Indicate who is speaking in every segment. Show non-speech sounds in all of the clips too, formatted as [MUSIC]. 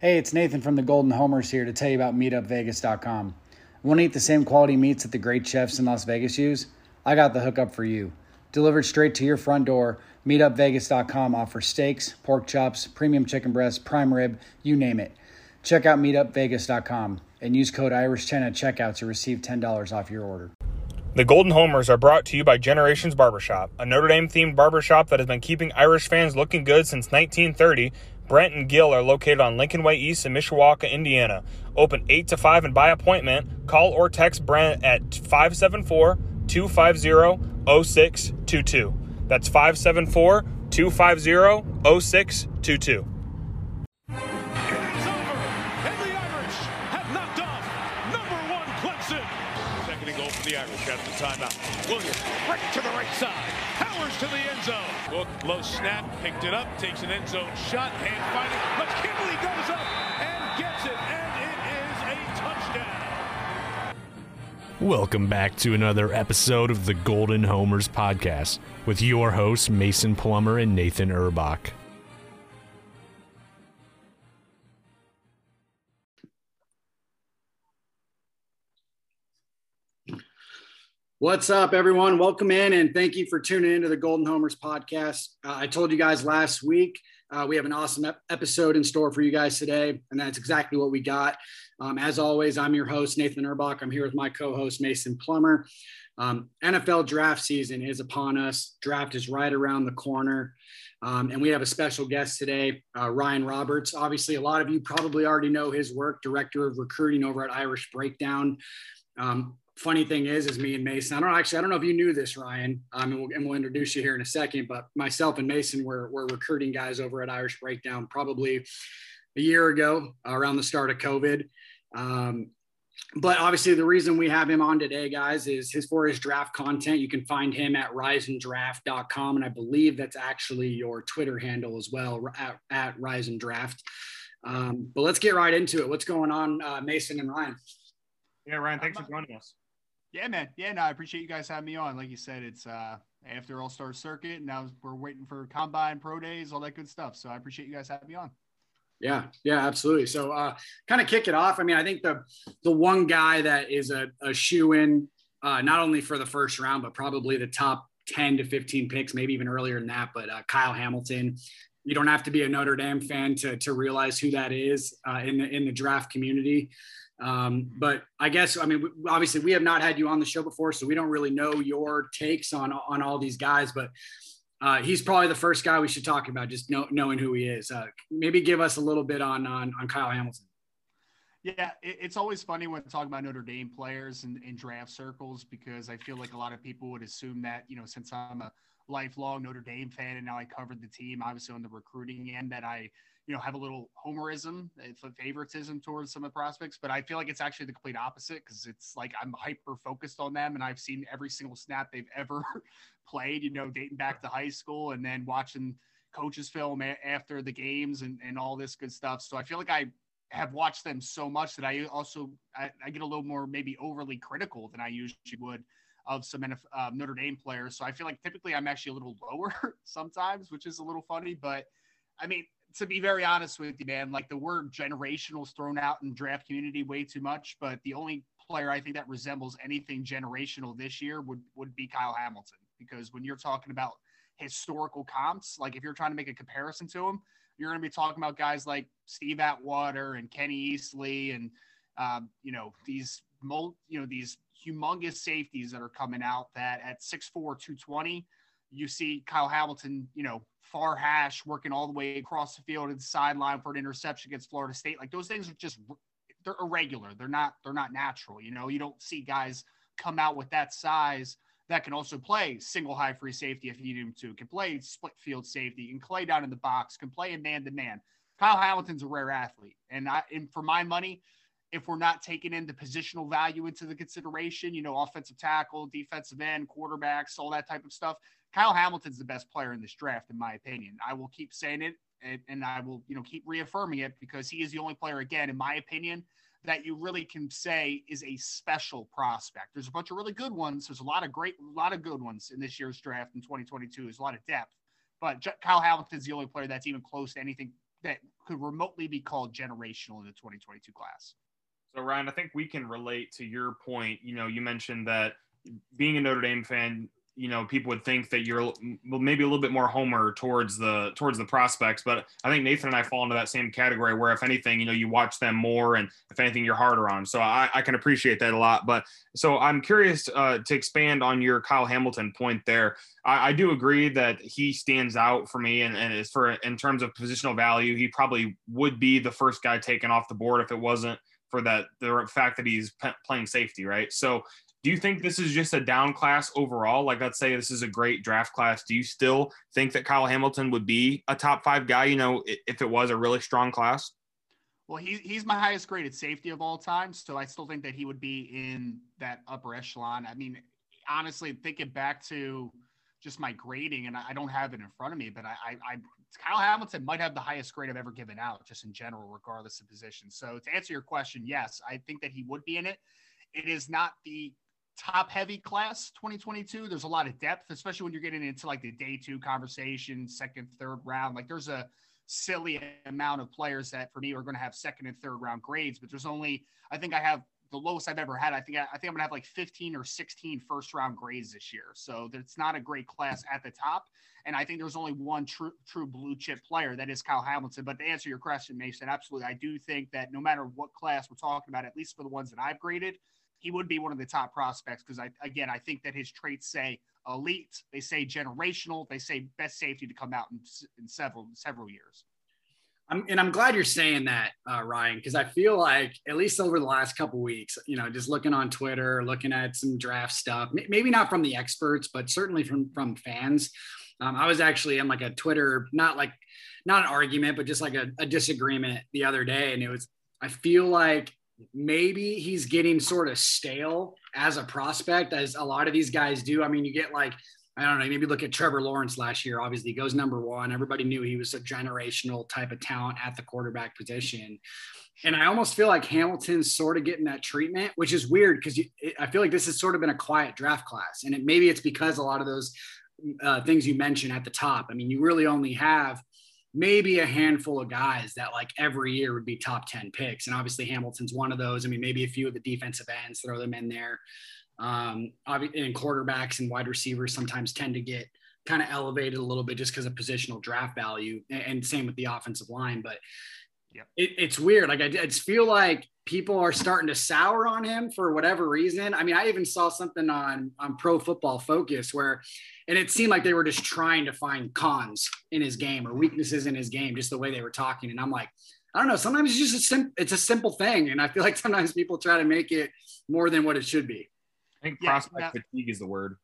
Speaker 1: Hey, it's Nathan from the Golden Homers here to tell you about MeetUpVegas.com. Want to eat the same quality meats that the great chefs in Las Vegas use? I got the hookup for you. Delivered straight to your front door, MeetUpVegas.com offers steaks, pork chops, premium chicken breasts, prime rib, you name it. Check out MeetUpVegas.com and use code IRISH10 at checkout to receive $10 off your order.
Speaker 2: The Golden Homers are brought to you by Generations Barbershop, a Notre Dame themed barbershop that has been keeping Irish fans looking good since 1930 Brent and Gill are located on Lincoln Way East in Mishawaka, Indiana. Open 8 to 5 and by appointment. Call or text Brent at 574 250 0622. That's 574 250 0622.
Speaker 3: the Irish after timeout. Williams right to the right side. To the end zone. Look, low snap, picked it up, takes an end zone shot, hand fighting. McKinley goes up and gets it, and it is a touchdown.
Speaker 4: Welcome back to another episode of the Golden Homers podcast with your hosts Mason Plummer and Nathan Urbach.
Speaker 1: What's up, everyone? Welcome in and thank you for tuning into the Golden Homers podcast. Uh, I told you guys last week uh, we have an awesome ep- episode in store for you guys today, and that's exactly what we got. Um, as always, I'm your host, Nathan Urbach. I'm here with my co host, Mason Plummer. Um, NFL draft season is upon us, draft is right around the corner. Um, and we have a special guest today, uh, Ryan Roberts. Obviously, a lot of you probably already know his work, director of recruiting over at Irish Breakdown. Um, funny thing is, is me and Mason. I don't actually, I don't know if you knew this, Ryan, um, and, we'll, and we'll introduce you here in a second. But myself and Mason were were recruiting guys over at Irish Breakdown probably a year ago, around the start of COVID. Um, but obviously, the reason we have him on today, guys, is his for his draft content. You can find him at riseanddraft.com, and I believe that's actually your Twitter handle as well, at, at Rise and Draft. Um, but let's get right into it. What's going on, uh, Mason and Ryan?
Speaker 2: Yeah, Ryan, thanks for joining us.
Speaker 5: Yeah, man. Yeah, no, I appreciate you guys having me on. Like you said, it's uh after All Star Circuit. Now we're waiting for Combine, Pro Days, all that good stuff. So I appreciate you guys having me on.
Speaker 1: Yeah, yeah, absolutely. So, uh, kind of kick it off. I mean, I think the the one guy that is a, a shoe in, uh, not only for the first round, but probably the top ten to fifteen picks, maybe even earlier than that. But uh, Kyle Hamilton, you don't have to be a Notre Dame fan to to realize who that is uh, in the in the draft community. Um, but I guess I mean obviously we have not had you on the show before, so we don't really know your takes on on all these guys. But uh, he's probably the first guy we should talk about, just know, knowing who he is. Uh, maybe give us a little bit on on, on Kyle Hamilton.
Speaker 5: Yeah, it's always funny when talking about Notre Dame players in, in draft circles because I feel like a lot of people would assume that you know since I'm a lifelong Notre Dame fan and now I covered the team, obviously on the recruiting end, that I you know, have a little homerism, favoritism towards some of the prospects, but I feel like it's actually the complete opposite because it's like I'm hyper focused on them and I've seen every single snap they've ever [LAUGHS] played, you know, dating back to high school and then watching coaches film after the games and, and all this good stuff. So I feel like I have watched them so much that I also, I, I get a little more maybe overly critical than I usually would of some uh, Notre Dame players. So I feel like typically I'm actually a little [LAUGHS] lower sometimes, which is a little funny, but I mean, to be very honest with you, man, like the word generational is thrown out in draft community way too much. But the only player I think that resembles anything generational this year would would be Kyle Hamilton. Because when you're talking about historical comps, like if you're trying to make a comparison to him, you're going to be talking about guys like Steve Atwater and Kenny Easley and um, you know these you know these humongous safeties that are coming out that at 6'4", 220, you see Kyle Hamilton, you know, far hash working all the way across the field and sideline for an interception against Florida State. Like those things are just they're irregular. They're not they're not natural. You know, you don't see guys come out with that size that can also play single high free safety if you need him to, can play split field safety, and play down in the box, can play in man to man. Kyle Hamilton's a rare athlete. And I and for my money, if we're not taking into positional value into the consideration, you know, offensive tackle, defensive end, quarterbacks, all that type of stuff, Kyle Hamilton's the best player in this draft, in my opinion. I will keep saying it and, and I will, you know, keep reaffirming it because he is the only player, again, in my opinion, that you really can say is a special prospect. There's a bunch of really good ones. There's a lot of great, a lot of good ones in this year's draft in 2022. There's a lot of depth, but Kyle Hamilton's the only player that's even close to anything that could remotely be called generational in the 2022 class.
Speaker 2: So Ryan, I think we can relate to your point. You know, you mentioned that being a Notre Dame fan, you know people would think that you're maybe a little bit more homer towards the towards the prospects but i think nathan and i fall into that same category where if anything you know you watch them more and if anything you're harder on. So i, I can appreciate that a lot but so i'm curious uh, to expand on your kyle hamilton point there. I, I, do agree that he stands out for me and, and as for in terms of positional value he probably would be the first guy taken off the board if it wasn't for that the fact that he's playing safety right? So do you think this is just a down class overall? Like, let's say this is a great draft class. Do you still think that Kyle Hamilton would be a top five guy, you know, if it was a really strong class?
Speaker 5: Well, he, he's my highest graded safety of all time. So I still think that he would be in that upper echelon. I mean, honestly, thinking back to just my grading, and I don't have it in front of me, but I, I, I Kyle Hamilton might have the highest grade I've ever given out, just in general, regardless of position. So to answer your question, yes, I think that he would be in it. It is not the top heavy class 2022. There's a lot of depth, especially when you're getting into like the day two conversation, second, third round. Like there's a silly amount of players that for me are going to have second and third round grades, but there's only, I think I have the lowest I've ever had. I think I, I think I'm gonna have like 15 or 16 first round grades this year. So it's not a great class at the top. And I think there's only one true true blue chip player that is Kyle Hamilton. But to answer your question, Mason, absolutely, I do think that no matter what class we're talking about, at least for the ones that I've graded, he would be one of the top prospects because I again I think that his traits say elite, they say generational, they say best safety to come out in, in several several years.
Speaker 1: I'm, and I'm glad you're saying that, uh, Ryan, because I feel like at least over the last couple weeks, you know, just looking on Twitter, looking at some draft stuff, maybe not from the experts, but certainly from from fans. Um, I was actually in like a Twitter, not like not an argument, but just like a, a disagreement the other day, and it was. I feel like maybe he's getting sort of stale as a prospect, as a lot of these guys do. I mean, you get like, I don't know, maybe look at Trevor Lawrence last year. Obviously, he goes number one. Everybody knew he was a generational type of talent at the quarterback position. And I almost feel like Hamilton's sort of getting that treatment, which is weird because I feel like this has sort of been a quiet draft class. And it, maybe it's because a lot of those uh, things you mentioned at the top. I mean, you really only have maybe a handful of guys that like every year would be top 10 picks. And obviously Hamilton's one of those. I mean, maybe a few of the defensive ends, throw them in there. Um, and quarterbacks and wide receivers sometimes tend to get kind of elevated a little bit just because of positional draft value and same with the offensive line. But yeah, it, it's weird. Like I, I just feel like people are starting to sour on him for whatever reason. I mean, I even saw something on on Pro Football Focus where, and it seemed like they were just trying to find cons in his game or weaknesses in his game, just the way they were talking. And I'm like, I don't know. Sometimes it's just a sim- it's a simple thing, and I feel like sometimes people try to make it more than what it should be.
Speaker 2: I think prospect yeah, fatigue is the word.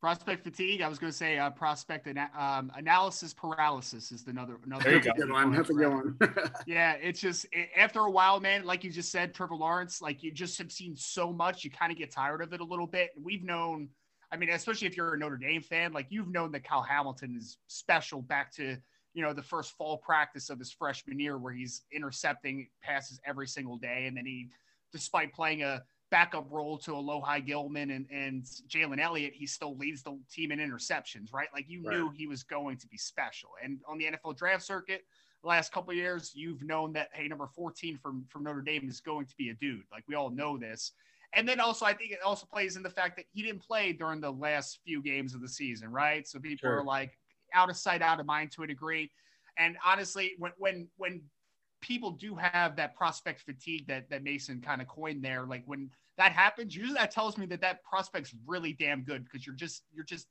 Speaker 5: Prospect fatigue. I was going to say uh, prospect ana- um, analysis paralysis is another another.
Speaker 1: There you go. One. That's a good one. [LAUGHS]
Speaker 5: yeah, it's just it, after a while, man. Like you just said, Trevor Lawrence. Like you just have seen so much, you kind of get tired of it a little bit. We've known. I mean, especially if you're a Notre Dame fan, like you've known that Kyle Hamilton is special back to you know the first fall practice of his freshman year, where he's intercepting passes every single day, and then he, despite playing a backup role to Alohi Gilman and, and Jalen Elliott, he still leads the team in interceptions, right? Like you right. knew he was going to be special. And on the NFL draft circuit, the last couple years, you've known that hey, number 14 from from Notre Dame is going to be a dude. Like we all know this. And then also, I think it also plays in the fact that he didn't play during the last few games of the season, right? So people sure. are like out of sight, out of mind to a degree. And honestly, when when when people do have that prospect fatigue that that Mason kind of coined there. Like when that happens, usually that tells me that that prospect's really damn good because you're just you're just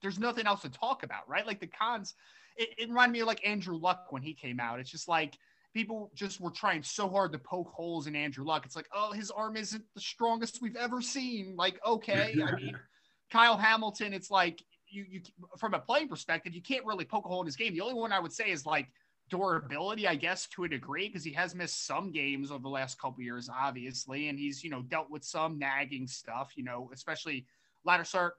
Speaker 5: there's nothing else to talk about, right? Like the cons, it, it reminded me of like Andrew Luck when he came out. It's just like people just were trying so hard to poke holes in Andrew Luck. It's like, oh, his arm isn't the strongest we've ever seen. Like, okay, I mean, Kyle Hamilton. It's like you you from a playing perspective, you can't really poke a hole in his game. The only one I would say is like durability, I guess, to a degree, because he has missed some games over the last couple years, obviously, and he's you know dealt with some nagging stuff, you know, especially latter start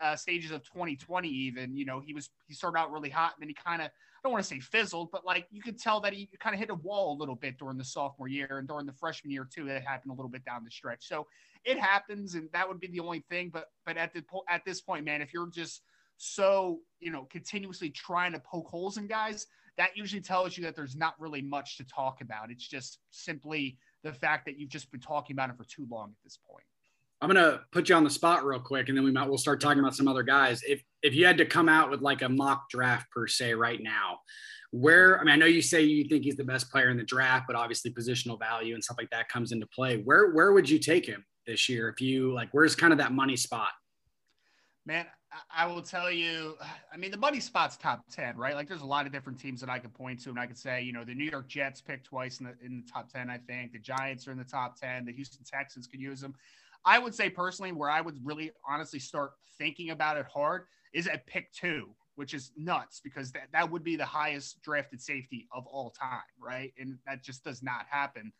Speaker 5: uh, stages of 2020. Even you know he was he started out really hot, and then he kind of I don't want to say fizzled, but like you could tell that he kind of hit a wall a little bit during the sophomore year and during the freshman year too. That happened a little bit down the stretch, so it happens, and that would be the only thing. But but at the at this point, man, if you're just so you know continuously trying to poke holes in guys that usually tells you that there's not really much to talk about. It's just simply the fact that you've just been talking about it for too long at this point.
Speaker 1: I'm gonna put you on the spot real quick, and then we might we'll start talking about some other guys. If if you had to come out with like a mock draft per se right now, where I mean I know you say you think he's the best player in the draft, but obviously positional value and stuff like that comes into play. Where where would you take him this year if you like? Where's kind of that money spot?
Speaker 5: Man, I will tell you, I mean, the money spot's top 10, right? Like, there's a lot of different teams that I could point to, and I could say, you know, the New York Jets picked twice in the, in the top 10, I think. The Giants are in the top 10. The Houston Texans could use them. I would say, personally, where I would really honestly start thinking about it hard is at pick two, which is nuts because that, that would be the highest drafted safety of all time, right? And that just does not happen.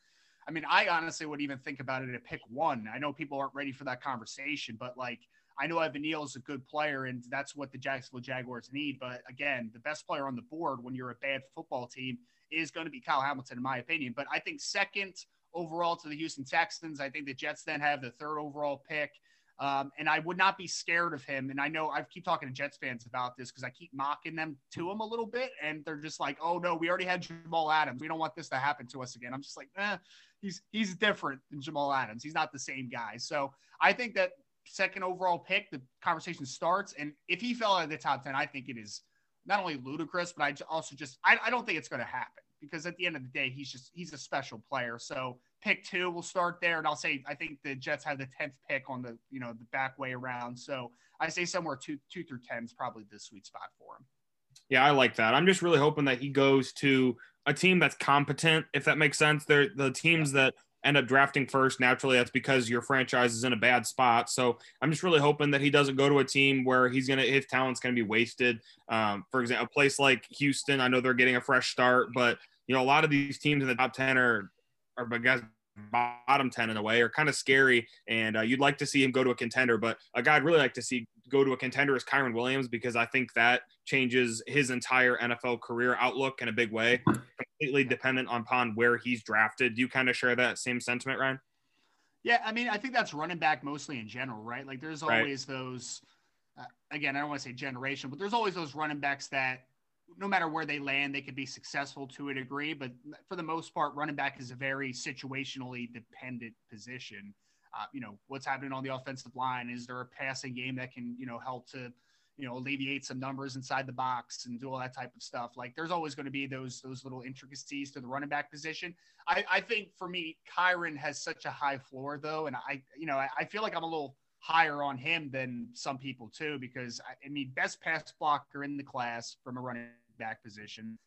Speaker 5: I mean, I honestly would even think about it at pick one. I know people aren't ready for that conversation, but like, I know Evan Neal is a good player, and that's what the Jacksonville Jaguars need. But again, the best player on the board when you're a bad football team is going to be Kyle Hamilton, in my opinion. But I think second overall to the Houston Texans, I think the Jets then have the third overall pick. Um, and I would not be scared of him. And I know I keep talking to Jets fans about this because I keep mocking them to him a little bit. And they're just like, oh, no, we already had Jamal Adams. We don't want this to happen to us again. I'm just like, eh, he's, he's different than Jamal Adams. He's not the same guy. So I think that second overall pick, the conversation starts. And if he fell out of the top 10, I think it is not only ludicrous, but I also just, I, I don't think it's going to happen because at the end of the day, he's just, he's a special player. So pick two, we'll start there. And I'll say, I think the Jets have the 10th pick on the, you know, the back way around. So I say somewhere two, two through 10 is probably the sweet spot for him.
Speaker 2: Yeah, I like that. I'm just really hoping that he goes to a team that's competent, if that makes sense. They're the teams that end up drafting first. Naturally, that's because your franchise is in a bad spot. So I'm just really hoping that he doesn't go to a team where he's gonna his talent's gonna be wasted. Um, for example, a place like Houston, I know they're getting a fresh start, but you know a lot of these teams in the top ten are are guys bottom 10 in a way are kind of scary and uh, you'd like to see him go to a contender but a guy i'd really like to see go to a contender is kyren williams because i think that changes his entire nfl career outlook in a big way completely dependent upon where he's drafted do you kind of share that same sentiment ryan
Speaker 5: yeah i mean i think that's running back mostly in general right like there's always right. those uh, again i don't want to say generation but there's always those running backs that no matter where they land, they could be successful to a degree. But for the most part, running back is a very situationally dependent position. Uh, you know, what's happening on the offensive line? Is there a passing game that can, you know, help to, you know, alleviate some numbers inside the box and do all that type of stuff? Like, there's always going to be those those little intricacies to the running back position. I, I think for me, Kyren has such a high floor, though, and I, you know, I, I feel like I'm a little higher on him than some people too, because I mean, best pass blocker in the class from a running back position.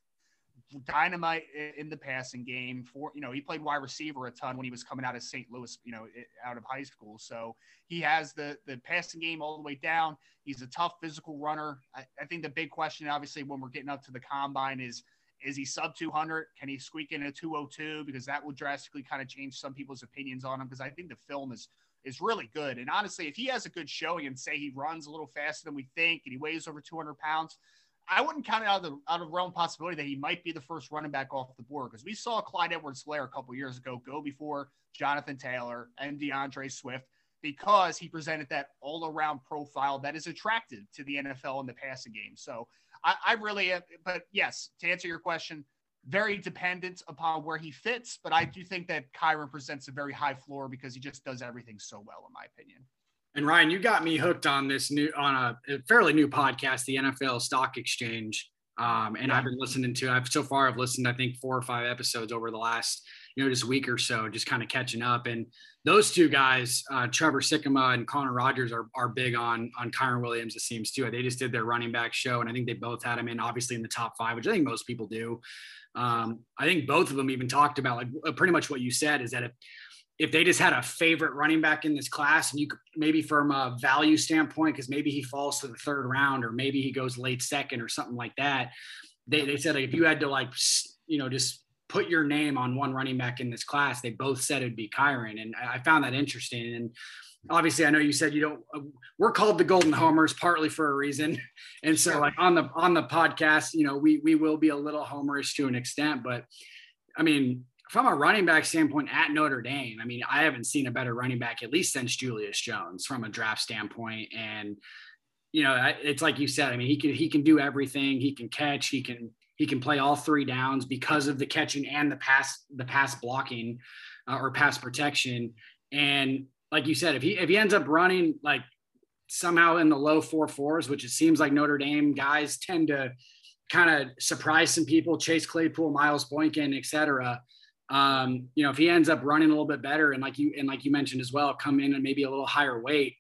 Speaker 5: Dynamite in the passing game. For you know, he played wide receiver a ton when he was coming out of St. Louis, you know, out of high school. So he has the the passing game all the way down. He's a tough physical runner. I, I think the big question, obviously, when we're getting up to the combine, is is he sub 200? Can he squeak in a 202? Because that will drastically kind of change some people's opinions on him. Because I think the film is is really good. And honestly, if he has a good showing and say he runs a little faster than we think and he weighs over 200 pounds, I wouldn't count it out of the out of realm possibility that he might be the first running back off the board because we saw Clyde Edwards-Helaire a couple years ago go before Jonathan Taylor and D'Andre Swift because he presented that all around profile that is attractive to the NFL in the passing game. So I, I really, uh, but yes, to answer your question, very dependent upon where he fits. But I do think that Kyren presents a very high floor because he just does everything so well, in my opinion.
Speaker 1: And Ryan, you got me hooked on this new on a, a fairly new podcast, the NFL Stock Exchange. Um, and yeah. I've been listening to. I've so far I've listened I think four or five episodes over the last you know just week or so, just kind of catching up. And those two guys, uh, Trevor Sikkema and Connor Rogers, are are big on on Kyren Williams. It seems too. They just did their running back show, and I think they both had him in obviously in the top five, which I think most people do. Um, I think both of them even talked about like pretty much what you said is that if if they just had a favorite running back in this class, and you could maybe from a value standpoint, because maybe he falls to the third round, or maybe he goes late second, or something like that. They, they said like, if you had to like you know just put your name on one running back in this class, they both said it'd be Kyren, and I found that interesting. And obviously, I know you said you don't. Uh, we're called the Golden Homers partly for a reason, [LAUGHS] and so like on the on the podcast, you know, we we will be a little homerish to an extent, but I mean, from a running back standpoint at Notre Dame, I mean, I haven't seen a better running back at least since Julius Jones from a draft standpoint. And you know, it's like you said. I mean, he can he can do everything. He can catch. He can he can play all three downs because of the catching and the pass the pass blocking uh, or pass protection. And like you said, if he if he ends up running like somehow in the low four fours, which it seems like Notre Dame guys tend to kind of surprise some people, Chase Claypool, Miles Boykin, et cetera. Um, you know, if he ends up running a little bit better and like you and like you mentioned as well, come in and maybe a little higher weight,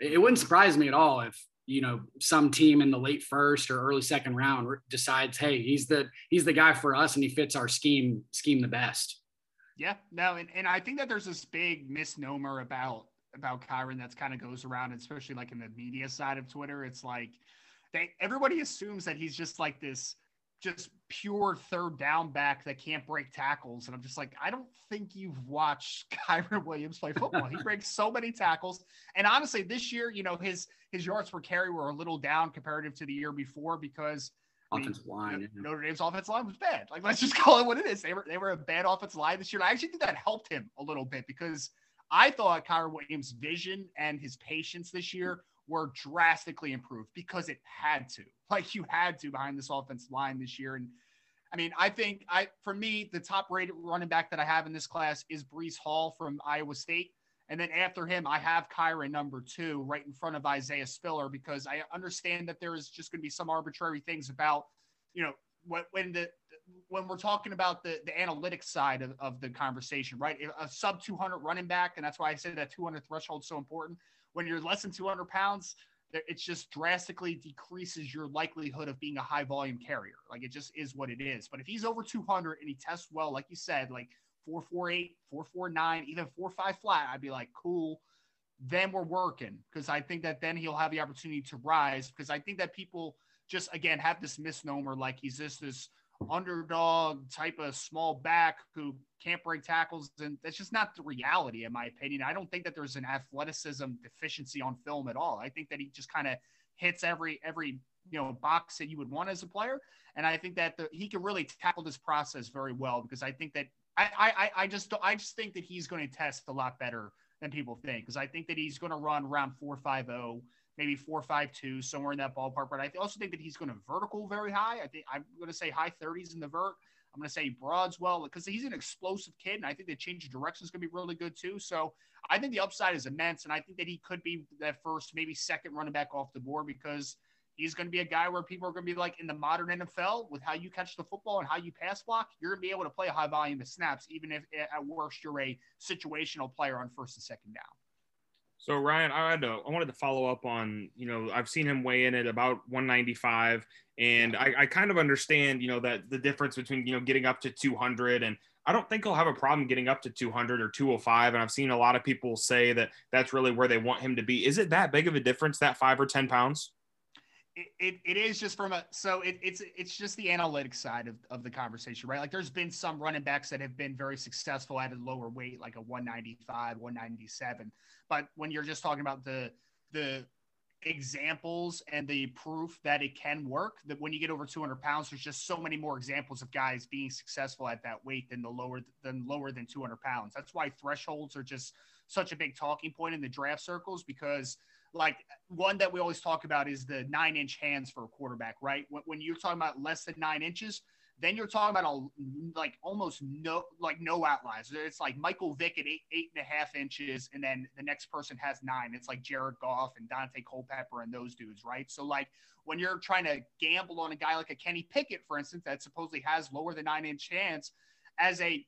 Speaker 1: it wouldn't surprise me at all if you know some team in the late first or early second round decides, hey, he's the he's the guy for us and he fits our scheme scheme the best.
Speaker 5: Yeah, no, and, and I think that there's this big misnomer about about Kyren that's kind of goes around, especially like in the media side of Twitter. It's like they everybody assumes that he's just like this just pure third down back that can't break tackles. And I'm just like, I don't think you've watched [LAUGHS] Kyren Williams play football. he breaks so many tackles. And honestly, this year, you know, his his yards per carry were a little down comparative to the year before because
Speaker 1: offensive I mean, line.
Speaker 5: Notre Dame's offensive line was bad. Like let's just [LAUGHS] call it what it is. They were they were a bad offensive line this year. And I actually think that helped him a little bit because I thought Kyren Williams' vision and his patience this year were drastically improved because it had to. Like you had to behind this offensive line this year. And I mean, I think I for me, the top rated running back that I have in this class is Breece Hall from Iowa State. And then after him, I have Kyren number two right in front of Isaiah Spiller because I understand that there is just going to be some arbitrary things about, you know, when the when we're talking about the the analytics side of, of the conversation, right? A sub 200 running back, and that's why I say that 200 threshold is so important when you're less than 200 pounds, it just drastically decreases your likelihood of being a high volume carrier. Like it just is what it is. But if he's over 200 and he tests well, like you said, like 448, 449, even 45 flat, I'd be like, cool. Then we're working because I think that then he'll have the opportunity to rise. Because I think that people just again have this misnomer like he's just this underdog type of small back who can't break tackles. And that's just not the reality, in my opinion. I don't think that there's an athleticism deficiency on film at all. I think that he just kind of hits every every you know box that you would want as a player. And I think that the, he can really tackle this process very well because I think that I I, I just I just think that he's going to test a lot better than people think because I think that he's going to run around four five zero maybe four five two, somewhere in that ballpark. But I also think that he's going to vertical very high. I think I'm going to say high 30s in the vert. I'm going to say broads well because he's an explosive kid, and I think the change of direction is going to be really good too. So I think the upside is immense, and I think that he could be that first, maybe second running back off the board because he's going to be a guy where people are going to be like in the modern NFL with how you catch the football and how you pass block. You're going to be able to play a high volume of snaps, even if at worst you're a situational player on first and second down.
Speaker 2: So Ryan, I had to, I wanted to follow up on, you know, I've seen him weigh in at about 195, and I, I kind of understand, you know, that the difference between, you know, getting up to 200 and I don't think he'll have a problem getting up to 200 or 205. And I've seen a lot of people say that that's really where they want him to be. Is it that big of a difference, that five or 10 pounds?
Speaker 5: It, it, is just from a so it, it's it's just the analytics side of, of the conversation right? Like there's been some running backs that have been very successful at a lower weight like a 195 197 but when you're just talking about the the examples and the proof that it can work that when you get over 200 pounds there's just so many more examples of guys being successful at that weight than the lower than lower than 200 pounds. That's why thresholds are just such a big talking point in the draft circles because like one that we always talk about is the nine inch hands for a quarterback, right? When, you're talking about less than nine inches, then you're talking about a like almost no like no outliers. It's like Michael Vick at eight eight and a half inches, and then the next person has nine. It's like Jared Goff and Daunte Culpepper and those dudes, right? So like when you're trying to gamble on a guy like a Kenny Pickett, for instance, that supposedly has lower than nine inch hands, as a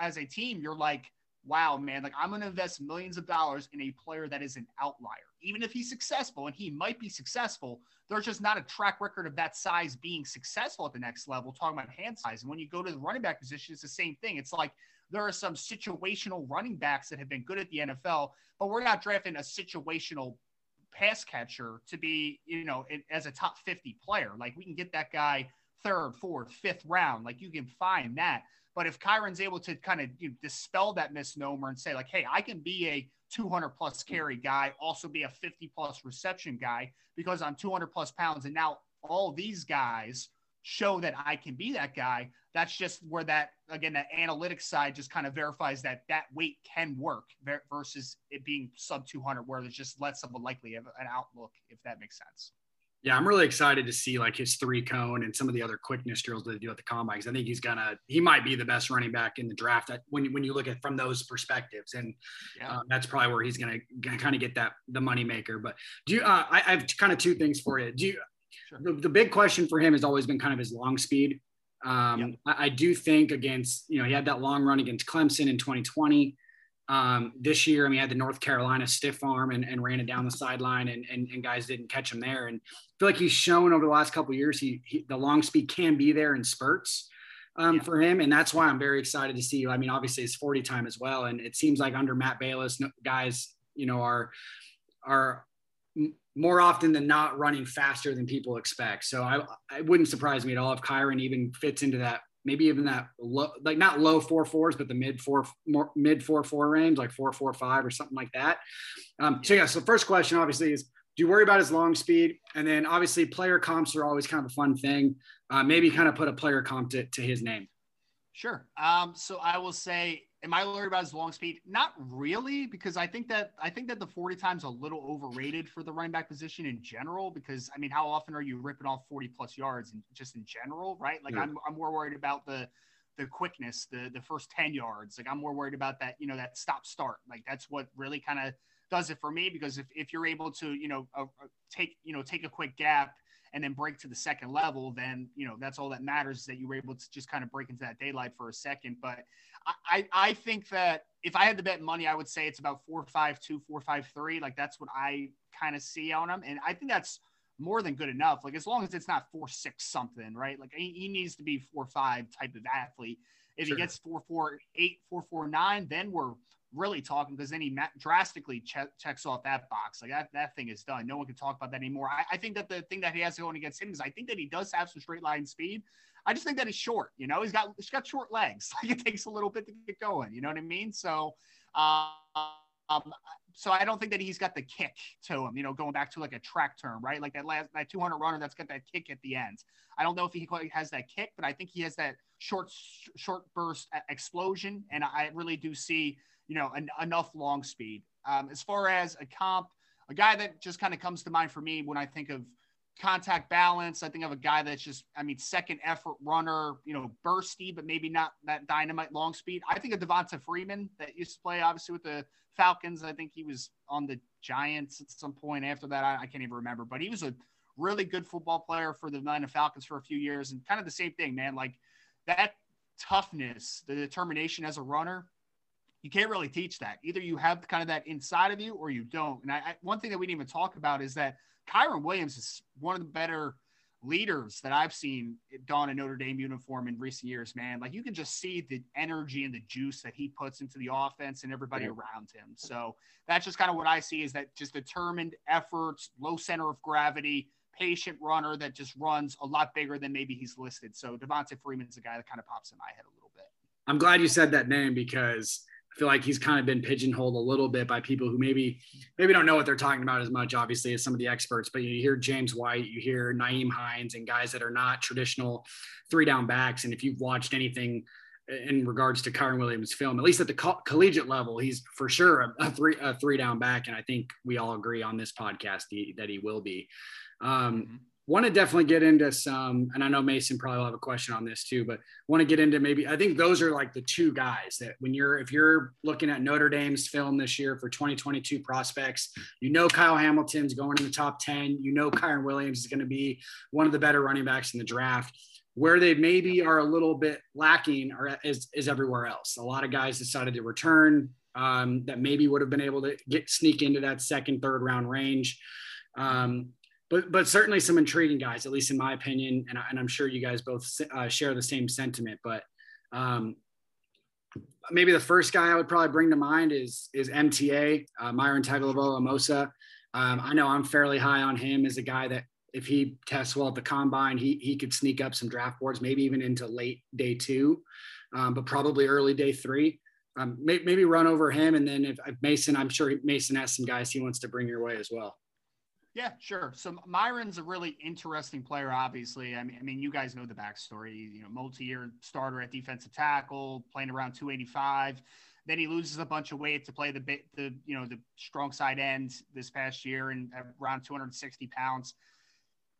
Speaker 5: as a team, you're like wow, man, like I'm going to invest millions of dollars in a player that is an outlier. Even if he's successful, and he might be successful, there's just not a track record of that size being successful at the next level, talking about hand size. And when you go to the running back position, it's the same thing. It's like there are some situational running backs that have been good at the NFL, but we're not drafting a situational pass catcher to be, you know, as a top 50 player. Like we can get that guy third, fourth, fifth round. Like you can find that. But if Kyren's able to kind of you know, dispel that misnomer and say, like, hey, I can be a 200 plus carry guy, also be a 50 plus reception guy because I'm 200 plus pounds. And now all these guys show that I can be that guy. That's just where that, again, that analytics side just kind of verifies that that weight can work versus it being sub 200, where there's just less of a likely of an outlook, if that makes sense.
Speaker 1: Yeah, I'm really excited to see like his three cone and some of the other quickness drills that they do at the combine. Because I think he's gonna, he might be the best running back in the draft. That when when you look at from those perspectives, and yeah. um, that's probably where he's gonna, gonna kind of get that the money maker. But do you? Uh, I, I, have kind of two things for you. Do you? Sure. The, the, big question for him has always been kind of his long speed. Um, yep. I, I, do think against, you know, he had that long run against Clemson in 2020. Um, this year, I mean, he had the North Carolina stiff arm and, and ran it down the sideline, and, and, and, guys didn't catch him there. And I feel like he's shown over the last couple years, he, he, the long speed can be there in spurts um, yeah. for him, and that's why I'm very excited to see. I mean, obviously, it's 40 time as well, and it seems like under Matt Balis, guys, you know, are are more often than not running faster than people expect. So I, it wouldn't surprise me at all if Kyren even fits into that, maybe even that low, like not low four fours, but the mid four, more mid four four range, like four four five or something like that. Um, so yeah, so first question obviously is, do you worry about his long speed? And then obviously player comps are always kind of a fun thing. Uh, maybe kind of put a player comp to, to his name.
Speaker 5: Sure. Um, so I will say am I worried about his long speed? Not really, because I think that I think that the 40 times a little overrated for the running back position in general. Because I mean, how often are you ripping off 40 plus yards and just in general, right? Like yeah. I'm I'm more worried about the the quickness, the the first 10 yards. Like I'm more worried about that, you know, that stop start. Like that's what really kind of does it for me because if, if you're able to, you know, uh, uh, take, you know, take a quick gap and then break to the second level, then you know that's all that matters is that you were able to just kind of break into that daylight for a second. But I, I think that if I had to bet money, I would say it's about four five two, four five three. Like that's what I kind of see on him, and I think that's more than good enough. Like as long as it's not four six something, right? Like he, he needs to be four five type of athlete. If sure. he gets four four eight, four four nine, then we're really talking because then he drastically che- checks off that box. Like that, that thing is done. No one can talk about that anymore. I, I, think that the thing that he has going against him is I think that he does have some straight line speed. I just think that he's short. You know, he's got he's got short legs. [LAUGHS] Like it takes a little bit to get going. You know what I mean? So, um, so I don't think that he's got the kick to him. You know, going back to like a track term, right? Like that last that 200 runner that's got that kick at the end. I don't know if he has that kick, but I think he has that short short burst explosion, and I really do see you know an, enough long speed. Um, as far as a comp, a guy that just kind of comes to mind for me when I think of contact balance. I think of a guy that's just, I mean, second effort runner, you know, bursty, but maybe not that dynamite long speed. I think of Devonta Freeman that used to play obviously with the Falcons. I think he was on the Giants at some point after that. I, I can't even remember, but he was a really good football player for the Atlanta Falcons for a few years and kind of the same thing, man. Like that toughness, the determination as a runner, you can't really teach that. Either you have kind of that inside of you or you don't. And I, I, one thing that we didn't even talk about is that Kyren Williams is one of the better leaders that I've seen don a Notre Dame uniform in recent years, man. Like you can just see the energy and the juice that he puts into the offense and everybody yeah. around him. So that's just kind of what I see is that just determined efforts, low center of gravity, patient runner that just runs a lot bigger than maybe he's listed. So Devonta Freeman's a guy that kind of pops in my head a little bit.
Speaker 1: I'm glad you said that name because I feel like he's kind of been pigeonholed a little bit by people who maybe maybe don't know what they're talking about as much, obviously, as some of the experts. But you hear James White, you hear Nyheim Hines, and guys that are not traditional three down backs. And if you've watched anything in regards to Kyren Williams' film, at least at the co- collegiate level, he's for sure a, a, three a three down back, and I think we all agree on this podcast he, that he will be. Um, mm-hmm want to definitely get into some, and I know Mason probably will have a question on this too, but want to get into maybe, I think those are like the two guys that when you're, if you're looking at Notre Dame's film this year for 2022 prospects, you know, Kyle Hamilton's going in the top 10, you know, Kyren Williams is going to be one of the better running backs in the draft. Where they maybe are a little bit lacking or is, is everywhere else. A lot of guys decided to return um, that maybe would have been able to get sneak into that second, third round range. Um, but but certainly some intriguing guys, at least in my opinion, and, I, and I'm sure you guys both uh, share the same sentiment. But um, maybe the first guy I would probably bring to mind is is MTA uh, Myron Tagovailoa Um, I know I'm fairly high on him as a guy that if he tests well at the combine, he he could sneak up some draft boards, maybe even into late day two, um, but probably early day three. Um, may, maybe run over him, and then if, if Mason, I'm sure Mason has some guys he wants to bring your way as well.
Speaker 5: Yeah, sure. So Myron's a really interesting player. Obviously, I mean, I mean, you guys know the backstory. You know, multi-year starter at defensive tackle, playing around 285. Then he loses a bunch of weight to play the bit, the you know, the strong side end this past year, and around 260 pounds.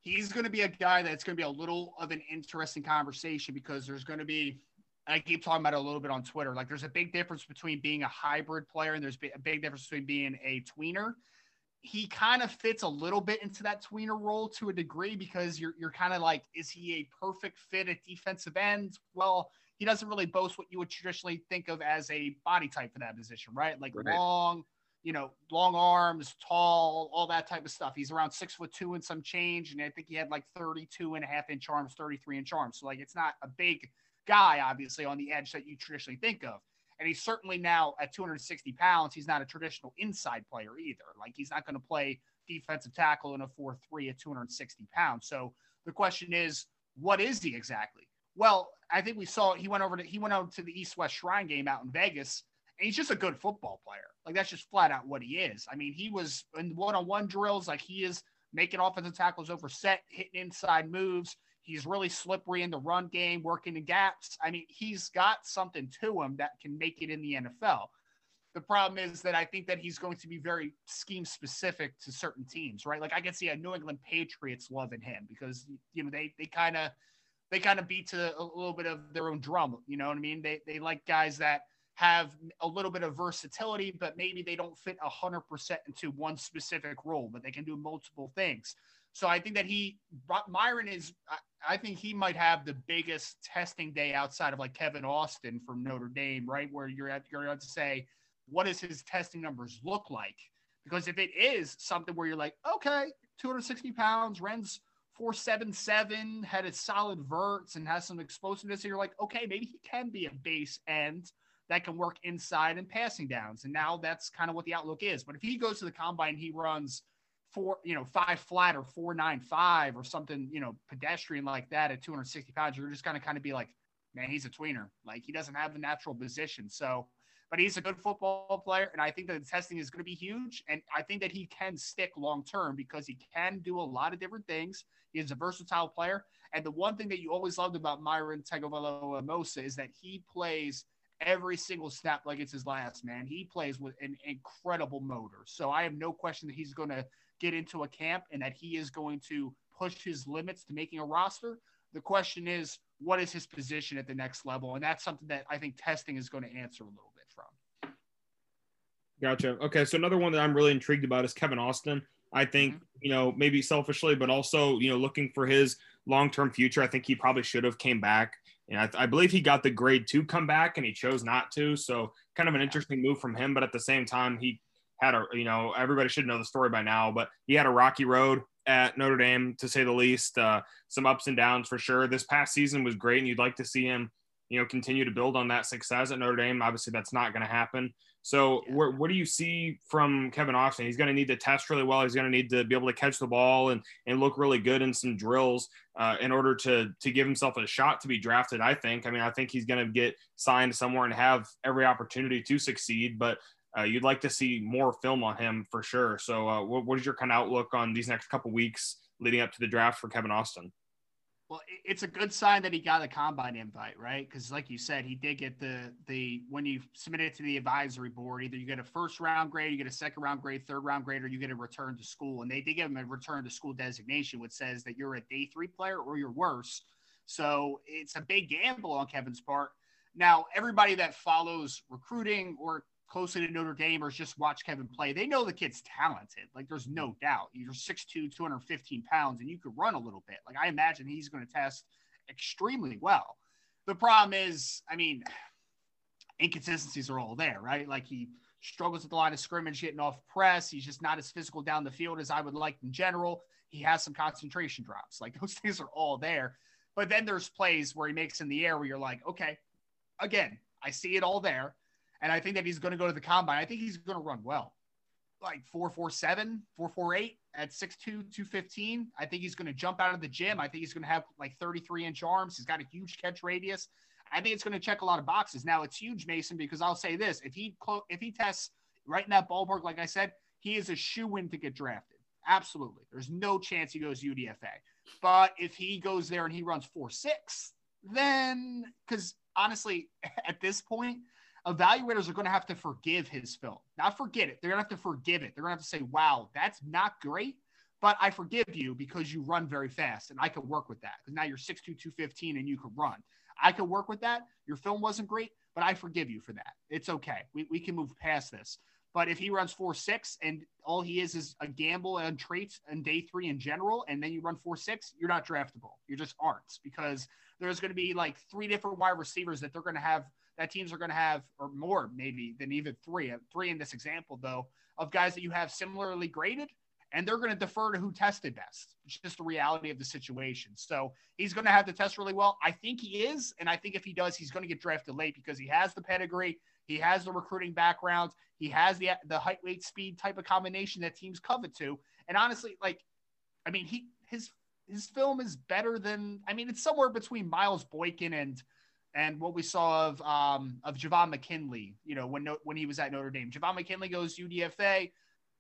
Speaker 5: he's going to be a guy that's going to be a little of an interesting conversation because there's going to be I keep talking about it a little bit on Twitter. Like, there's a big difference between being a hybrid player and there's a big difference between being a tweener. He kind of fits a little bit into that tweener role to a degree because you're you're kind of like, is he a perfect fit at defensive end? Well, he doesn't really boast what you would traditionally think of as a body type for that position, right? Like right. long, you know, long arms, tall, all that type of stuff. He's around six foot two and some change. And I think he had like 32 and a half inch arms, 33 inch arms. So like it's not a big guy, obviously, on the edge that you traditionally think of. And he's certainly now at 260 pounds, he's not a traditional inside player either. Like he's not going to play defensive tackle in a 4 3 at 260 pounds. So the question is, what is he exactly? Well, I think we saw he went over to he went over to the East West Shrine game out in Vegas and he's just a good football player. Like that's just flat out what he is. I mean, he was in one-on-one drills, like he is making offensive tackles over set, hitting inside moves. He's really slippery in the run game, working the gaps. I mean, he's got something to him that can make it in the NFL. The problem is that I think that he's going to be very scheme specific to certain teams, right? Like I can see a New England Patriots loving him because you know they they kind of they kind of beat to a little bit of their own drum. You know what I mean? They they like guys that have a little bit of versatility, but maybe they don't fit 100% into one specific role, but they can do multiple things. So I think that he, Myron is, I think he might have the biggest testing day outside of like Kevin Austin from Notre Dame, right? Where you're at, you're at to say, what does his testing numbers look like? Because if it is something where you're like, okay, 260 pounds, Ren's 477, had a solid verts and has some explosiveness, so you're like, okay, maybe he can be a base end that can work inside and passing downs. And now that's kind of what the outlook is. But if he goes to the combine, he runs four, you know, five flat or four nine five or something, you know, pedestrian like that at 260 pounds, you're just gonna kind of be like, man, he's a tweener. Like he doesn't have the natural position. So, but he's a good football player, and I think that the testing is going to be huge. And I think that he can stick long term because he can do a lot of different things. He is a versatile player. And the one thing that you always loved about Myron Tagovailoa-Amosa is that he plays every single snap like it's his last, man. He plays with an incredible motor. So I have no question that he's going to get into a camp and that he is going to push his limits to making a roster. The question is, what is his position at the next level? And that's something that I think testing is going to answer a little bit from.
Speaker 2: Gotcha. Okay. So another one that I'm really intrigued about is Kevin Austin. I think, mm-hmm. you know, maybe selfishly, but also, you know, looking for his long-term future, I think he probably should have came back and I, I, believe he got the grade to come back and he chose not to. So kind of an interesting move from him. But at the same time, he had a, you know, everybody should know the story by now, but he had a rocky road at Notre Dame to say the least. Uh, some ups and downs for sure. This past season was great, and you'd like to see him, you know, continue to build on that success at Notre Dame. Obviously, that's not going to happen. So, yeah. what, what do you see from Kevin Austin? He's going to need to test really well. He's going to need to be able to catch the ball and, and look really good in some drills uh, in order to to give himself a shot to be drafted. I think. I mean, I think he's going to get signed somewhere and have every opportunity to succeed. But uh, you'd like to see more film on him for sure. So, uh, what, what is your kind of outlook on these next couple weeks leading up to the draft for Kevin Austin?
Speaker 5: Well, it's a good sign that he got a combine invite, right? Because, like you said, he did get the the when you submit it to the advisory board, either you get a first round grade, you get a second round grade, third round grade, or you get a return to school. And they did give him a return to school designation, which says that you're a day three player or you're worse. So it's a big gamble on Kevin's part. Now, everybody that follows recruiting or closely to Notre Dame or just watch Kevin play, they know the kid's talented. Like there's no mm-hmm. doubt. You're 6'2, 215 pounds, and you could run a little bit. Like I imagine he's going to test extremely well. The problem is, I mean, inconsistencies are all there, right? Like he struggles with the line of scrimmage, getting off press. He's just not as physical down the field as I would like in general. He has some concentration drops. Like [LAUGHS] those things are all there. But then there's plays where he makes in the air where you're like, okay, again, I see it all there. And I think that he's going to go to the combine. I think he's going to run well. Like 447, 448 at 6'2, 215. I think he's going to jump out of the gym. I think he's going to have like 33 inch arms. He's got a huge catch radius. I think it's going to check a lot of boxes. Now it's huge, Mason, because I'll say this: if he if he tests right in that ballpark, like I said, he is a shoe in to get drafted. Absolutely, there's no chance he goes UDFA. But if he goes there and he runs four six, then because honestly, [LAUGHS] at this point, evaluators are going to have to forgive his film. Not forget it. They're going to have to forgive it. They're going to have to say, wow, that's not great, but I forgive you because you run very fast and I can work with that because now you're 6'2, 215 and you can run. I could work with that. Your film wasn't great, but I forgive you for that. It's okay. We, we can move past this. But if he runs four six and all he is is a gamble and traits and day three in general, and then you run four six, you're not draftable. You just aren't because there's going to be like three different wide receivers that they're going to have that teams are going to have, or more maybe than even three. Uh, three in this example though of guys that you have similarly graded and they're going to defer to who tested best. It's just the reality of the situation. So he's going to have to test really well. I think he is. And I think if he does, he's going to get drafted late because he has the pedigree, he has the recruiting background, he has the, the height, weight, speed type of combination that teams covet to. And honestly, like, I mean, he, his, his film is better than, I mean, it's somewhere between Miles Boykin and, and what we saw of um, of Javon McKinley, you know, when when he was at Notre Dame. Javon McKinley goes UDFA.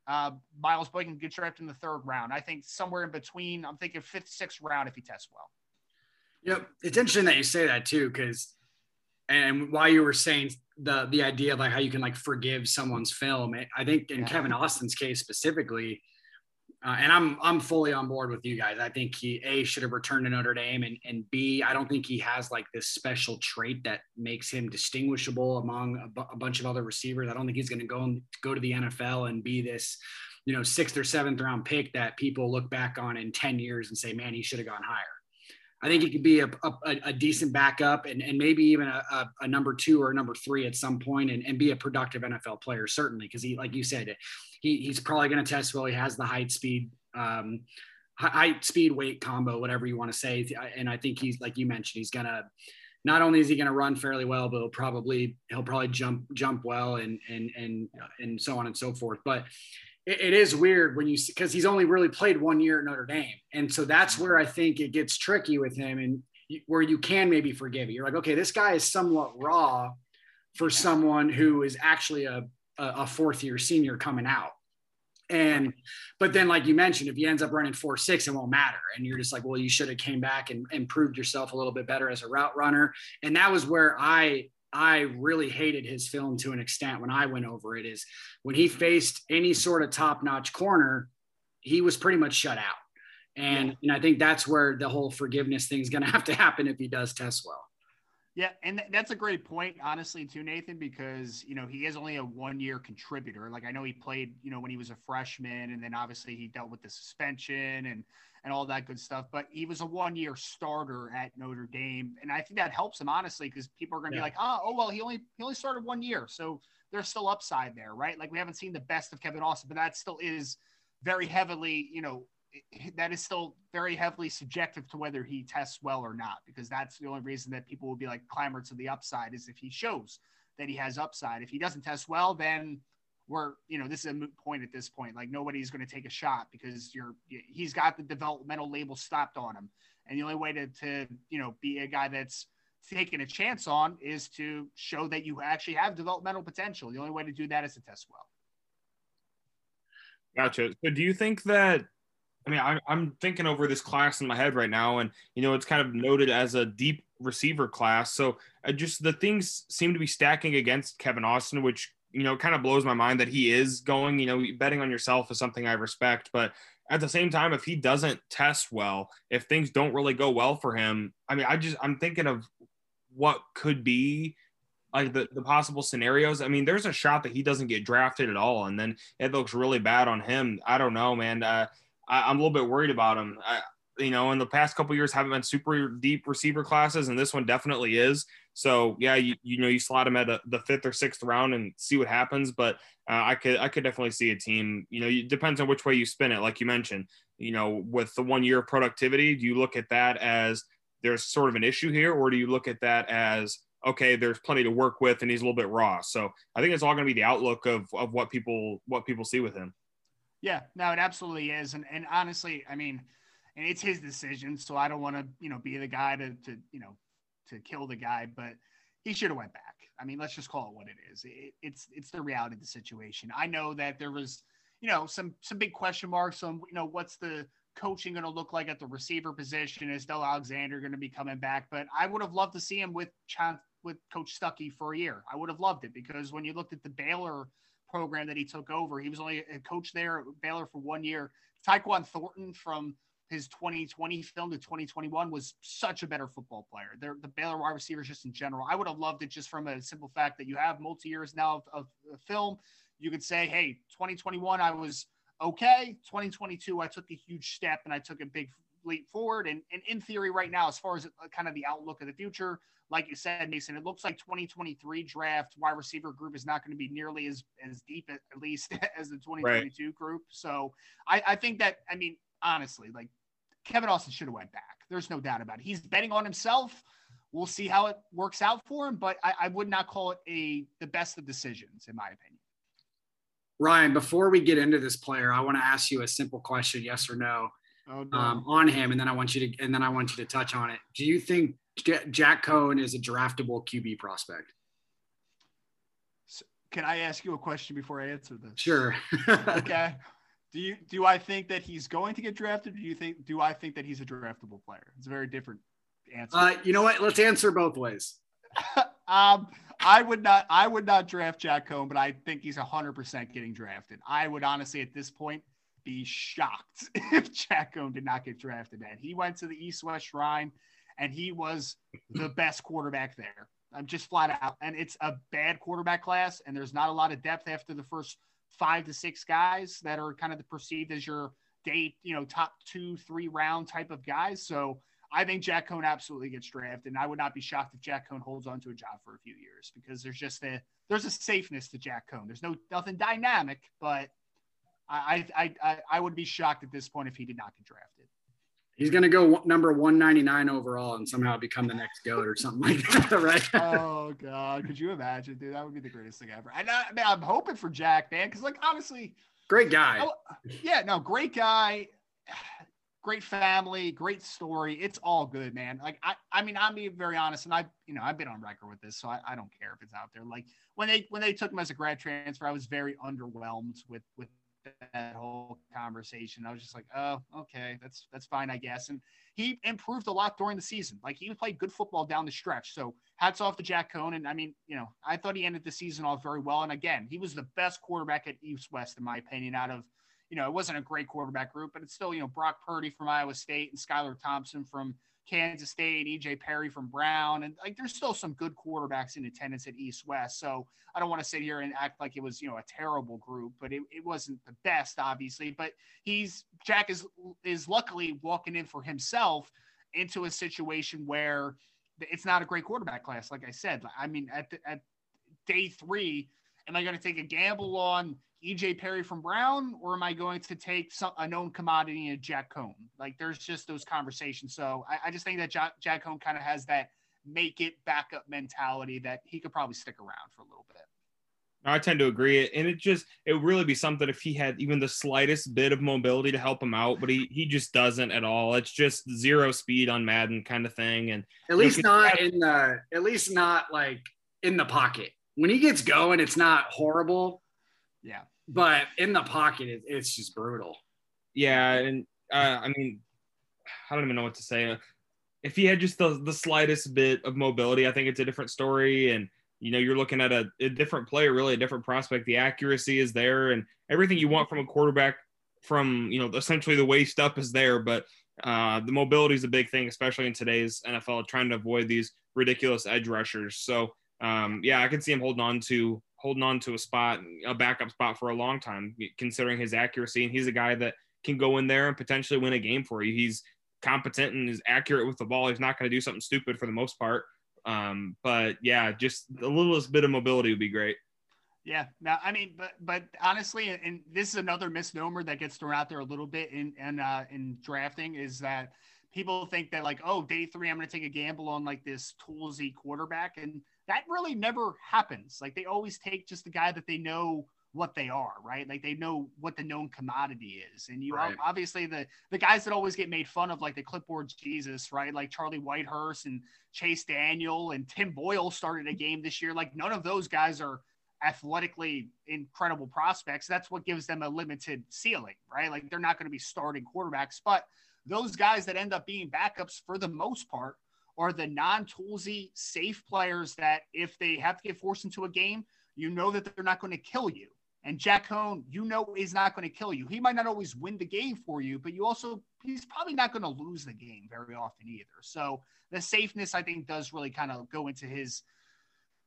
Speaker 5: Uh, Miles Boykin gets drafted in the third round. I think somewhere in between. I'm thinking fifth, sixth round if he tests well.
Speaker 1: Yep, it's interesting that you say that too, because and while you were saying the the idea of like how you can like forgive someone's film, I think in yeah. Kevin Austin's case specifically, uh, and I'm I'm fully on board with you guys. I think he a should have returned to Notre Dame, and and b I don't think he has like this special trait that makes him distinguishable among a, bunch of other receivers. I don't think he's going to go and go to the NFL and be this, you know, sixth or seventh round pick that people look back on in ten years and say, man, he should have gone higher. I think he could be a, a, a decent backup and, and maybe even a, a, number two or a number three at some point and, and be a productive NFL player, certainly. Because he, like you said, he, he's probably going to test well. He has the height, speed, um, height, speed, weight combo, whatever you want to say. And I think he's, like you mentioned, he's going to, not only is he going to run fairly well, but he'll probably, he'll probably jump, jump well and, and, and, and so on and so forth. But it, it is weird when you see because he's only really played one year at Notre Dame, and so that's where I mm-hmm. think it gets tricky with him, and where you can maybe forgive it. You're like, okay, this guy is somewhat raw for someone who is actually a a fourth year senior coming out. And but then, like you mentioned, if he ends up running four six, it won't matter. And you're just like, well, you should have came back and, and proved yourself a little bit better as a route runner. And that was where I I really hated his film to an extent when I went over it is when he faced any sort of top notch corner, he was pretty much shut out. And, yeah. and I think that's where the whole forgiveness thing is going to have to happen if he does test well.
Speaker 5: Yeah, and that's a great point, honestly, too, Nathan, because you know he is only a one-year contributor. Like I know he played, you know, when he was a freshman, and then obviously he dealt with the suspension and and all that good stuff. But he was a one-year starter at Notre Dame, and I think that helps him honestly because people are going to yeah. be like, oh, oh, well, he only he only started one year, so there's still upside there, right? Like we haven't seen the best of Kevin Austin, but that still is very heavily, you know, that is still very heavily subjective to whether he tests well or not, because that's the only reason that people will be like clamor to the upside is if he shows that he has upside. If he doesn't test well, then we're, you know, this is a moot point at this point. Like nobody's going to take a shot because you're, he's got the developmental label stopped on him. And the only way to, to, you know, be a guy that's taking a chance on is to show that you actually have developmental potential. The only way to do that is to test well.
Speaker 2: Gotcha. So do you think that I mean, I, I'm thinking over this class in my head right now, and you know, it's kind of noted as a deep receiver class. So uh, just the things seem to be stacking against Kevin Austin, which you know kind of blows my mind that he is going. You know, betting on yourself is something I respect, but at the same time, if he doesn't test well, if things don't really go well for him, I mean, I just I'm thinking of what could be like the, the possible scenarios. I mean, there's a shot that he doesn't get drafted at all, and then it looks really bad on him. I don't know, man. Uh, I, am a little bit worried about him. I, you know, in the past couple years haven't been super deep receiver classes, and this one definitely is. So yeah, you, you know, you slot him at a, the fifth or sixth round and see what happens. But uh, I could I could definitely see a team. You know, it depends on which way you spin it. Like you mentioned, you know, with the one year of productivity, do you look at that as there's sort of an issue here, or do you look at that as okay, there's plenty to work with and he's a little bit raw. So I think it's all going to be the outlook of of what people what people see with him.
Speaker 5: Yeah, no, it absolutely is. And and honestly, I mean, and it's his decision, so I don't want to, you know, be the guy to to, you know, to kill the guy, but he should have went back. I mean, let's just call it what it is. It, it's it's the reality of the situation. I know that there was, you know, some some big question marks on, you know, what's the coaching going to look like at the receiver position? Is Del Alexander going to be coming back? But I would have loved to see him with Chan, with Coach Stuckey for a year. I would have loved it because when you looked at the Baylor program that he took over. He was only a coach there at Baylor for one year. Tyquan Thornton from his 2020 film to 2021 was such a better football player. They're, the Baylor wide receivers, just in general, I would have loved it just from a simple fact that you have multi years now of, of film. You could say, hey, 2021, I was okay. 2022, I took a huge step and I took a big leap forward. And, and in theory, right now, as far as uh, kind of the outlook of the future, like you said, Mason, it looks like 2023 draft wide receiver group is not going to be nearly as as deep at, at least [LAUGHS] as the 2022 right. group. So I, I think that I mean honestly, like Kevin Austin should have went back. There's no doubt about it. He's betting on himself. We'll see how it works out for him, but I, I would not call it a the best of decisions in my opinion.
Speaker 1: Ryan, before we get into this player, I want to ask you a simple question, yes or no, oh, no. Um, on him, and then I want you to and then I want you to touch on it. Do you think J- Jack Coan is a draftable QB prospect?
Speaker 5: So, can I ask you a question before I answer this?
Speaker 1: Sure. [LAUGHS]
Speaker 5: okay. Do you do I think that he's going to get drafted? do you think do I think that he's a draftable player? It's a very different answer.
Speaker 1: Uh, you know what? Let's answer both ways. [LAUGHS]
Speaker 5: um, I would not I would not draft Jack Coan, but I think he's hundred percent getting drafted. I would honestly at this point be shocked [LAUGHS] if Jack Coan did not get drafted. Man, he went to the East West Shrine and he was the best quarterback there. I'm just flat out. And it's a bad quarterback class, and there's not a lot of depth after the first five to six guys that are kind of perceived as your date, you know, top two, three round type of guys. So I think Jack Coan absolutely gets drafted, and I would not be shocked if Jack Coan holds on to a job for a few years because there's just a there's a safeness to Jack Coan. There's no nothing dynamic, but I I I, I would be shocked at this point if he did not get drafted.
Speaker 1: He's going to go number 199 overall and somehow become the next goat or something like that, [LAUGHS] right?
Speaker 5: oh God, could you imagine, dude? That would be the greatest thing ever. I, uh, I mean, I'm hoping for Jack, man, because like honestly,
Speaker 1: great guy.
Speaker 5: I, yeah, no, great guy, [SIGHS] great family, great story. It's all good, man. Like I, I mean, I'm being very honest, and I, you know, I've been on record with this, so I, I don't care if it's out there. Like when they when they took him as a grad transfer, I was very underwhelmed with with that whole conversation. I was just like, oh, okay, that's that's fine, I guess. And he improved a lot during the season. Like he played good football down the stretch. So hats off to Jack Coan. And I mean, you know, I thought he ended the season off very well. And again, he was the best quarterback at East West, in my opinion, out of you know, it wasn't a great quarterback group, but it's still, you know, Brock Purdy from Iowa State and Skylar Thompson from Kansas State, EJ Perry from Brown, and like there's still some good quarterbacks in attendance at East West. So I don't want to sit here and act like it was you know a terrible group, but it, it wasn't the best, obviously. But he's Jack is is luckily walking in for himself into a situation where it's not a great quarterback class. Like I said, I mean at the, at day three, am I going to take a gamble on EJ Perry from Brown, or am I going to take some, a known commodity in Jack Coan? Like, there's just those conversations. So I, I just think that Jack, Jack Coan kind of has that make it backup mentality that he could probably stick around for a little bit.
Speaker 2: I tend to agree, and it just it would really be something if he had even the slightest bit of mobility to help him out, but he he just doesn't at all. It's just zero speed on Madden kind of thing, and
Speaker 1: at least not in the at least not like in the pocket. When he gets going, it's not horrible.
Speaker 5: Yeah
Speaker 1: but in the pocket, it, it's just brutal.
Speaker 2: Yeah, and uh, I mean, I don't even know what to say. If he had just the, the slightest bit of mobility, I think it's a different story. And you know, you're looking at a, a different player, really a different prospect. The accuracy is there, and everything you want from a quarterback, from you know, essentially the waist up is there. But uh, the mobility is a big thing, especially in today's NFL, trying to avoid these ridiculous edge rushers. So um, yeah, I can see him holding on to holding on to a spot, a backup spot for a long time, considering his accuracy. And he's a guy that can go in there and potentially win a game for you. He's competent and is accurate with the ball. He's not going to do something stupid for the most part. Um, but yeah, just the littlest bit of mobility would be great.
Speaker 5: Yeah. Now, I mean, but but honestly, and this is another misnomer that gets thrown out there a little bit in in uh, in drafting is that people think that like, oh, day three, I'm going to take a gamble on like this toolsy quarterback, and that really never happens. Like they always take just the guy that they know what they are, right? Like they know what the known commodity is. And you right. obviously the the guys that always get made fun of, like the clipboard Jesus, right? Like Charlie Whitehurst and Chase Daniel and Tim Boyle started a game this year. Like none of those guys are athletically incredible prospects. That's what gives them a limited ceiling, right? Like they're not going to be starting quarterbacks, but those guys that end up being backups for the most part are the non-toolsy safe players that if they have to get forced into a game, you know that they're not going to kill you. And Jack Coan, you know, is not going to kill you. He might not always win the game for you, but you also, he's probably not going to lose the game very often either. So the safeness, I think, does really kind of go into his,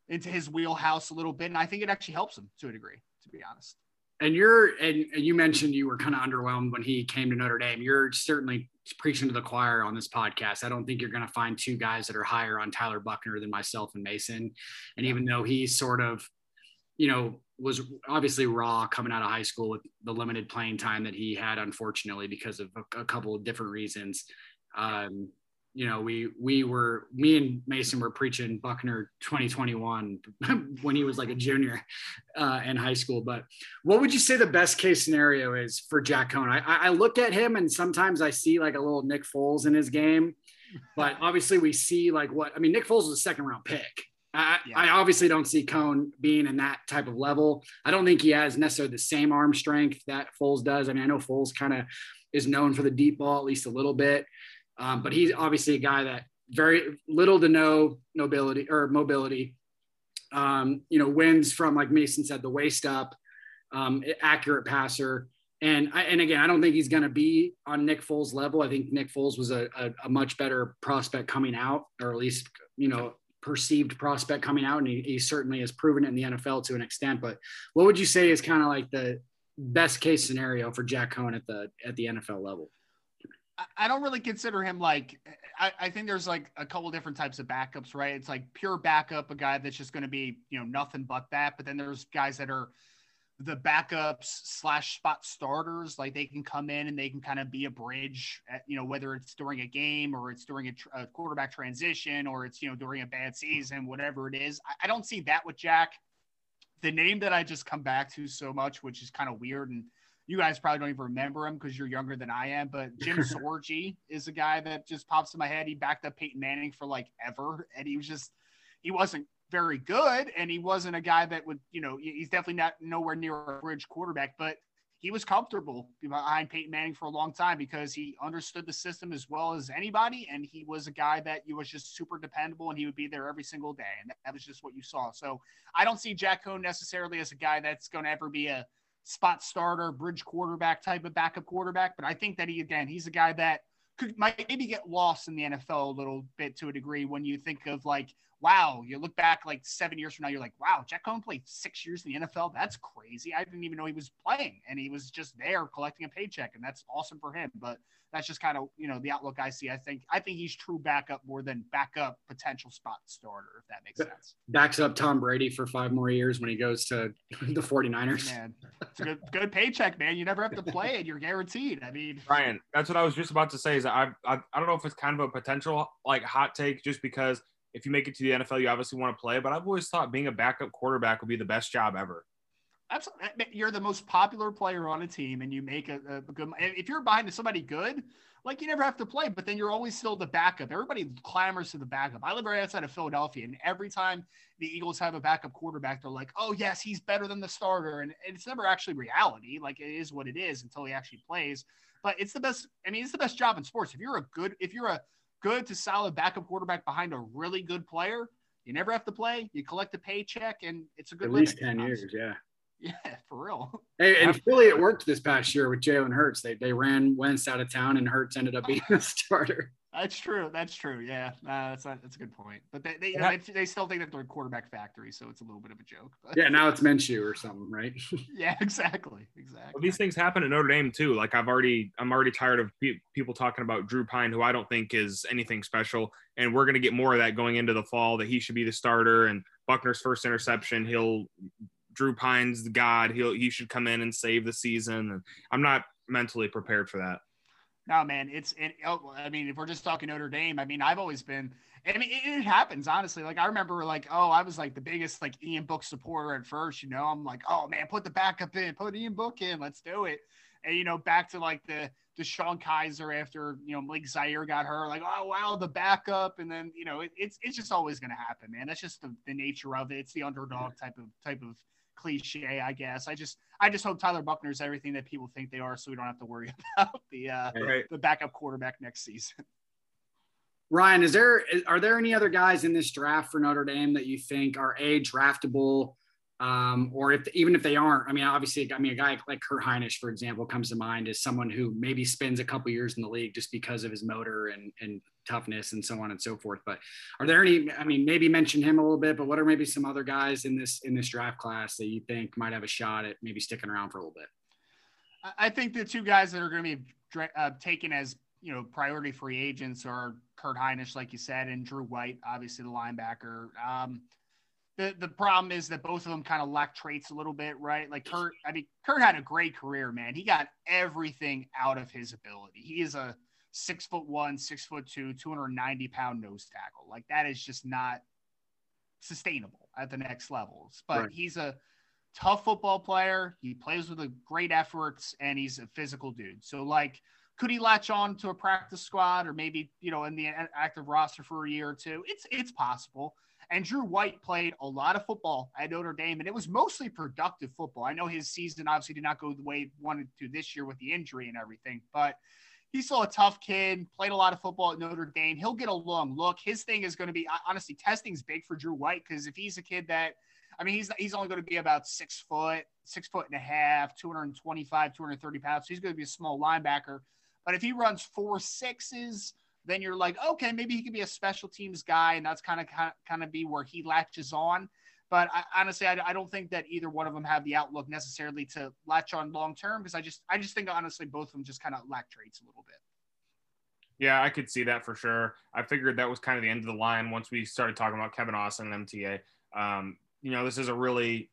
Speaker 5: into his wheelhouse a little bit. And I think it actually helps him to a degree, to be honest.
Speaker 1: And you're, and, and you mentioned you were kind of underwhelmed when he came to Notre Dame. You're certainly preaching to the choir on this podcast. I don't think you're going to find two guys that are higher on Tyler Buckner than myself and Mason. And even though he's sort of, you know, was obviously raw coming out of high school with the limited playing time that he had, unfortunately, because of a, a couple of different reasons. Um, you know, we we were me and Mason were preaching Buckner 2021 [LAUGHS] when he was like a junior uh, in high school. But what would you say the best case scenario is for Jack Coan? I, I look at him and sometimes I see like a little Nick Foles in his game, but [LAUGHS] obviously we see like what I mean. Nick Foles was a second round pick. I, yeah. I, obviously don't see Coan being in that type of level. I don't think he has necessarily the same arm strength that Foles does. I mean, I know Foles kind of is known for the deep ball at least a little bit, um, but he's obviously a guy that very little to no mobility or mobility. Um, you know, wins from like Mason said, the waist up, um, accurate passer. And I, and again, I don't think he's going to be on Nick Foles' level. I think Nick Foles was a, a, a much better prospect coming out, or at least you know perceived prospect coming out, and he, he certainly has proven it in the NFL to an extent. But what would you say is kind of like the best case scenario for Jack Coan at the at the NFL level?
Speaker 5: I don't really consider him like I, I, think there's like a couple different types of backups, right? It's like pure backup, a guy that's just going to be, you know, nothing but that. But then there's guys that are the backups slash spot starters like they can come in and they can kind of be a bridge at, you know whether it's during a game or it's during a, tr- a, quarterback transition or it's you know during a bad season whatever it is I, I, don't see that with jack the name that i just come back to so much which is kind of weird and you guys probably don't even remember him because you're younger than i am but jim [LAUGHS] sorgi is a guy that just pops in my head he backed up peyton manning for like ever and he was just he wasn't very good, and he wasn't a guy that would, you know, he's definitely not nowhere near a bridge quarterback, but he was comfortable behind Peyton Manning for a long time because he understood the system as well as anybody, and he was a guy that you was just super dependable, and he would be there every single day, and that was just what you saw. So I don't see Jack Coan necessarily as a guy that's going to ever be a spot starter, bridge quarterback type of backup quarterback, but I think that he again he's a guy that could might maybe get lost in the NFL a little bit to a degree when you think of like wow, you look back like seven years from now, you're like, wow, Jack Coan played six years in the NFL. That's crazy. I didn't even know he was playing and he was just there collecting a paycheck. And that's awesome for him. But that's just kind of, you know, the outlook I see. I think, I think he's true backup more than backup potential spot starter, if that makes sense.
Speaker 1: Backs up Tom Brady for five more years when he goes to [LAUGHS] the 49ers.
Speaker 5: Man, it's a good, good paycheck, man. You never have to play it. You're guaranteed. I mean,
Speaker 2: Ryan, that's what I was just about to say is I, I, I don't know if it's kind of a potential like hot take just because – if you make it to the NFL, you obviously want to play. But I've always thought being a backup quarterback would be the best job ever.
Speaker 5: Absolutely. You're the most popular player on a team, and you make a, a good. If you're behind somebody good, like you never have to play, but then you're always still the backup. Everybody clamors to the backup. I live right outside of Philadelphia, and every time the Eagles have a backup quarterback, they're like, "Oh yes, he's better than the starter," and it's never actually reality. Like it is what it is until he actually plays. But it's the best. I mean, it's the best job in sports. If you're a good, if you're a good to solid backup quarterback behind a really good player. You never have to play. You collect a paycheck, and it's a good.
Speaker 1: At least ten years, yeah. [LAUGHS]
Speaker 5: Yeah, for real.
Speaker 1: Hey, and Philly, it worked this past year with Jalen Hurts. They they ran Wentz out of town, and Hurts ended up being [LAUGHS] the starter.
Speaker 5: That's true. That's true. Yeah, uh, that's not, that's a good point. But they they, you know, they, they still think that they're a quarterback factory, so it's a little bit of a joke. But.
Speaker 1: Yeah, now it's Minshew or something, right? [LAUGHS]
Speaker 5: yeah, exactly, exactly.
Speaker 2: Well, these things happen at Notre Dame too. Like I've already, I'm already tired of pe- people talking about Drew Pyne, who I don't think is anything special, and we're going to get more of that going into the fall. That he should be the starter, and Buckner's first interception, he'll Drew Pyne's the god. He'll he should come in and save the season. And I'm not mentally prepared for that.
Speaker 5: No, man, it's it, oh, I mean, if we're just talking Notre Dame, I mean, I've always been. I mean, it, it, happens honestly. Like I remember, like, oh, I was like the biggest like Ian Book supporter at first. You know, I'm like, oh man, put the backup in, put Ian Book in, let's do it. And you know, back to like the the Sean Kizer after you know Malik Zaire got hurt, like, oh wow, the backup, and then you know, it, it's it's just always gonna happen, man. That's just the, the nature of it. It's the underdog type of type of cliche, I guess. I just I just hope Tyler Buckner is everything that people think they are, so we don't have to worry [LAUGHS] about the uh, right. the backup quarterback next season. [LAUGHS]
Speaker 1: Ryan, is there are there any other guys in this draft for Notre Dame that you think are a draftable um, or if even if they aren't, I mean, obviously, I mean, a guy like Kurt Hinish, for example, comes to mind as someone who maybe spends a couple years in the league just because of his motor and and toughness and so on and so forth. But are there any? I mean, maybe mention him a little bit, but what are maybe some other guys in this in this draft class that you think might have a shot at maybe sticking around for a little bit?
Speaker 5: I think the two guys that are going to be uh, taken as you know priority free agents are Kurt Hinish, like you said, and Drew White, obviously the linebacker. Um, the the problem is that both of them kind of lack traits a little bit, right? Like Kurt, I mean, Kurt had a great career, man. He got everything out of his ability. He is a six foot one, six foot two, 290 pound nose tackle. Like that is just not sustainable at the next levels. But right. he's a tough football player. He plays with a great efforts and he's a physical dude. So like could he latch on to a practice squad or maybe, you know, in the active roster for a year or two? It's it's possible. And Drew White played a lot of football at Notre Dame, and it was mostly productive football. I know his season obviously did not go the way he wanted to this year with the injury and everything, but he's still a tough kid, played a lot of football at Notre Dame. He'll get a long look. His thing is going to be honestly testing's big for Drew White because if he's a kid that I mean, he's he's only going to be about six foot, six foot and a half, 225, 230 pounds. So he's going to be a small linebacker. But if he runs four sixes, then you're like, okay, maybe he could be a special teams guy, and that's kind of kind of be where he latches on. But I, honestly, I, I, don't think that either one of them have the outlook necessarily to latch on long term because I just I just think honestly both of them just kind of lack traits a little bit.
Speaker 2: Yeah, I could see that for sure. I figured that was kind of the end of the line once we started talking about Kevin Austin and MTA. Um, you know, this is a really,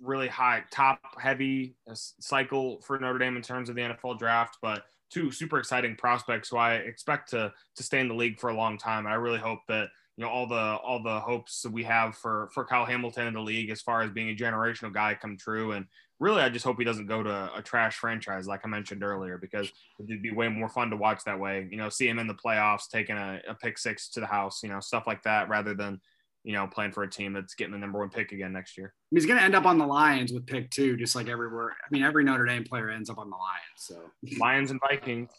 Speaker 2: really high top heavy uh, cycle for Notre Dame in terms of the NFL draft, but two super exciting prospects who I expect to to stay in the league for a long time. I really hope that you know all the all the hopes that we have for for Kyle Hamilton in the league as far as being a generational guy come true. And really, I just hope he doesn't go to a trash franchise like I mentioned earlier because it'd be way more fun to watch that way. You know, see him in the playoffs taking a, a pick six to the house, you know, stuff like that, rather than you know, playing for a team that's getting the number one pick again next year.
Speaker 1: He's going to end up on the Lions with pick two, just like everywhere. I mean, every Notre Dame player ends up on the Lions. So
Speaker 2: Lions and Vikings.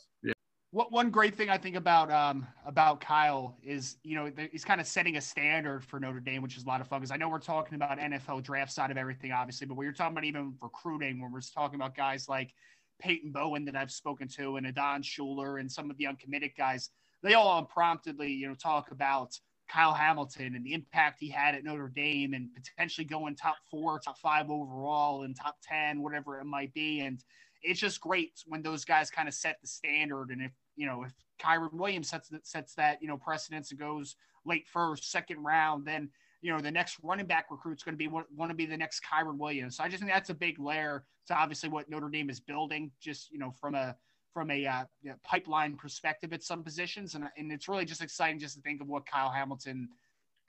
Speaker 5: What one great thing I think about um about Kyle is you know he's kind of setting a standard for Notre Dame, which is a lot of fun. Because I know we're talking about NFL draft side of everything, obviously, but when you're talking about even recruiting, when we're talking about guys like Peyton Bowen that I've spoken to, and Adon Shuler, and some of the uncommitted guys, they all unpromptedly you know talk about Kyle Hamilton and the impact he had at Notre Dame and potentially going top four, top five overall and top 10, whatever it might be. And it's just great when those guys kind of set the standard. And if, you know, if Kyren Williams sets, that sets that, you know, precedence and goes late first, second round, then, you know, the next running back recruit's going to be want, to be the next Kyren Williams. So I just think that's a big layer to obviously what Notre Dame is building, just, you know, from a, from a uh, pipeline perspective at some positions, and and it's really just exciting just to think of what Kyle Hamilton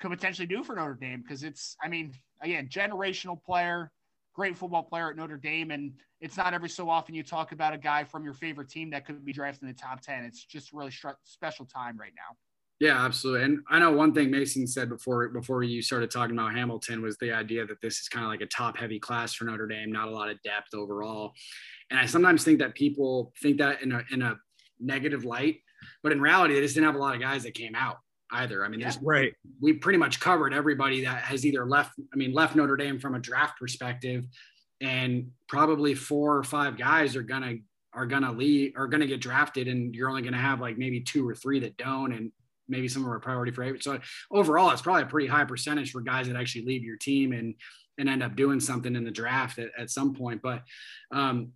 Speaker 5: could potentially do for Notre Dame because it's I mean again generational player, great football player at Notre Dame, and it's not every so often you talk about a guy from your favorite team that could be drafted in the top ten. It's just really special time right now.
Speaker 1: Yeah, absolutely. And I know one thing Mason said before before you started talking about Hamilton was the idea that this is kind of like a top heavy class for Notre Dame, not a lot of depth overall. And I sometimes think that people think that in a in a negative light, but in reality, they just didn't have a lot of guys that came out either. I mean, yeah. right. We pretty much covered everybody that has either left. I mean, left Notre Dame from a draft perspective, and probably four or five guys are gonna are gonna leave are gonna get drafted, and you're only gonna have like maybe two or three that don't, and maybe some of our priority for So overall, it's probably a pretty high percentage for guys that actually leave your team and and end up doing something in the draft at, at some point. But um,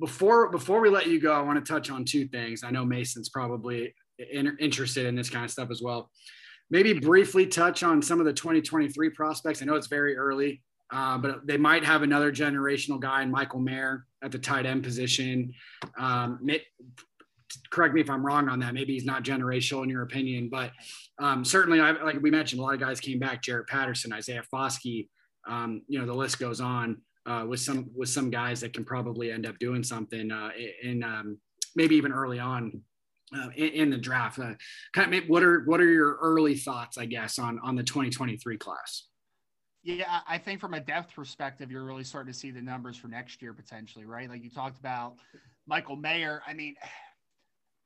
Speaker 1: before before we let you go, I want to touch on two things. I know Mason's probably in, interested in this kind of stuff as well. Maybe briefly touch on some of the 2023 prospects. I know it's very early, uh, but they might have another generational guy in Michael Mayer at the tight end position. Um, correct me if I'm wrong on that. Maybe he's not generational in your opinion, but um, certainly, I, like we mentioned, a lot of guys came back. Jarrett Patterson, Isaiah Foskey, um, you know, the list goes on uh, with some with some guys that can probably end up doing something uh, in um, maybe even early on uh, in, in, the draft. Uh, kind of, what are what are your early thoughts, I guess, on on the 2023 class?
Speaker 5: Yeah, I think from a depth perspective, you're really starting to see the numbers for next year potentially, right? Like you talked about Michael Mayer. I mean,